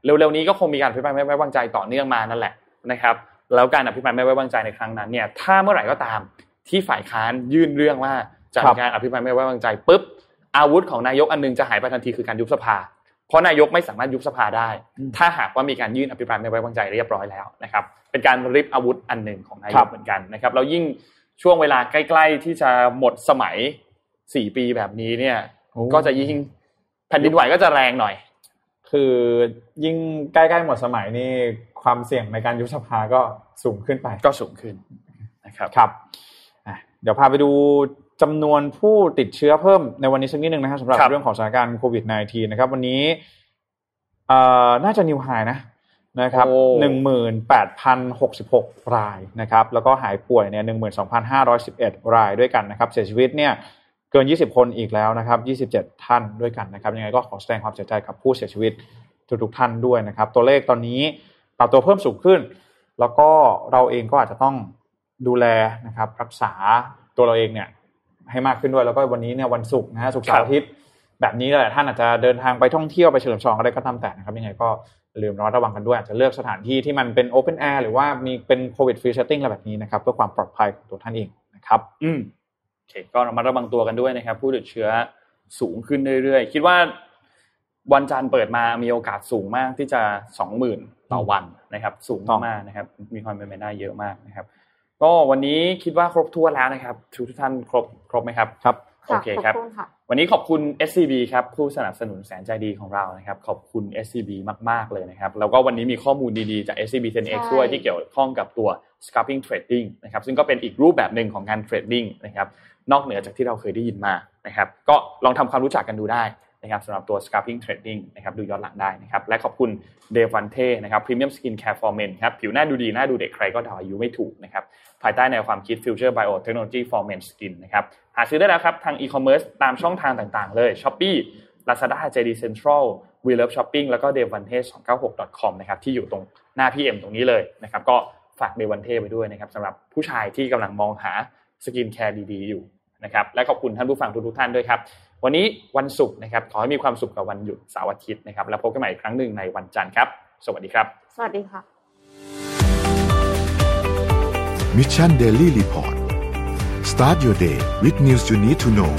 เร็วๆนี้ก็คงมีการอภิปรายไม่ไว้วางใจต่อเนื่องมานั่นแหละนะครับแล้วการอภิปรายไม่ไว้วางใจในครั้งนั้นเนี่ยถ้าเมื่อไหร่ก็ตามที่ฝ่ายค้านยื่นเรื่องว่าจะมีการอภิปรายไม่ไว้วางใจปุ๊บอาวุธของนายกอันนึงจะหายไปทันทีคือการยุบสภา เพราะนายกไม่สามารถยุบสภาได้ ถ้าหากว่ามีการยื่นอภิปรายไม่ไว้วางใจเรียบร้อยแล้วนะครับ เป็นการริบอาวุธอันหนึ่งของนายกเหมือนกันนะครับแล้วยิ่งช่วงเวลาใกล้ ๆ ที่จะหมดสมัยสี่ปีแบบนี้เนี่ย ก็จะยิ่งแผ่นดินไหวก็จะแรงหน่อย คือยิ่งใกล้ ๆ หมดสมัยนี่ความเสี่ยงในการยุบสภาก็สูงขึ้นไป ก็สูงขึ้นนะครับครับเดี๋ยวพาไปดู จำนวนผู้ติดเชื้อเพิ่มในวันนี้สักนิดหนึ่งนะครับสำหรับเรื่องของสถานการณ์โควิด -19 นะครับ วันนี้เอ่อน่าจะนิวไฮนะนะครับหนึ่งหมื่นแปดพันหกสิบหกรายนะครับ แล้วก็หายป่วยเนี่ยหนึ่งหมื่นสองพันห้าร้อยสิบเอ็ดรายด้วยกันนะครับ เสียชีวิตเนี่ยเกินยี่สิบคนอีกแล้วนะครับยี่สิบเจ็ดท่านด้วยกันนะครับ ยังไงก็ขอแสดงความเสียใจกับผู้เสียชีวิตทุกๆท่านด้วยนะครับ ตัวเลขตอนนี้ปรับตัวเพิ่มสูงขึ้น แล้วก็เราเองก็อาจจะต้องดูแลนะครับรักษาตัวเราเองเนี่ย ให้มากขึ้นด้วยแล้วก็วันนี้เนี่ยวันศุกร์นะฮะศุกร์เสาร์อาทิตย์แบบนี้แหละท่านอาจจะเดินทางไปท่องเที่ยวไปเฉลิมฉลองอะไรก็ตามแต่นะครับยังไงก็ลืมระมัดระวังกันด้วยอาจจะเลือกสถานที่ที่มันเป็น open air หรือว่ามีเป็น COVID free setting อะไรแบบนี้นะครับเพื่อความปลอดภัยของตัวท่านเองนะครับ อืมโอเคก็ระมัดระวังตัวกันด้วยนะครับ ผู้ติดเชื้อสูงขึ้นเรื่อยๆ คิดว่าวันจันทร์เปิดมามีโอกาสสูงมากที่จะสองหมื่นต่อวันนะครับ สูงมากๆนะครับ มีความเป็นไปได้เยอะมากนะครับ ก็วันนี้คิดว่าครบถ้วนแล้วนะครับทุกท่านครบครบไหมครับครับโอเคครับ วันนี้ขอบคุณ SCB ครับผู้สนับสนุนแสนใจดีของเรานะครับ ขอบคุณ SCB มาก ๆ เลยนะครับ แล้วก็วันนี้มีข้อมูลดีๆจาก SCB 10X ด้วยที่เกี่ยวข้องกับตัว scalping trading นะครับ ซึ่งก็เป็นอีกรูปแบบหนึ่งของการเทรดดิ้งนะครับ นอกเหนือจากที่เราเคยได้ยินมานะครับ ก็ลองทำความรู้จักกันดูได้ นะครับสำหรับตัว scalping trading นะครับดูย้อนหลังได้นะครับและขอบคุณ d e v a n t e นะครับ Premium Skin Care for Men ครับผิวหน้าดูดีหน้าดูเด็กใครก็ดาอายุไม่ถูกนะครับภายใต้แนวความคิด Future Biotechnology for Men Skin นะครับหาซื้อได้แล้วครับทาง e-commerce ตามช่องทางต่างๆ เลย Shopee Lazada JD Central We Love Shopping แล้วก็ d e v a n t e 296 com นะครับที่อยู่ตรงหน้าพี่เอ็มตรงนี้เลยนะครับก็ฝาก d e v a n t e ไปด้วยนะครับสำหรับผู้ชายที่กำลังมองหา skincare ดีๆอยู่นะครับและขอบคุณท่านผู้ฟังทุกๆท่านด้วยครับ วันนี้วันศุกร์นะครับขอให้มีความสุขกับวันหยุดเสาร์อาทิตย์นะครับแล้วพบกันใหม่อีกครั้งหนึ่งในวันจันทร์ครับ สวัสดีครับ สวัสดีค่ะมิชชันเดลี่รีพอร์ต start your day with news you need to know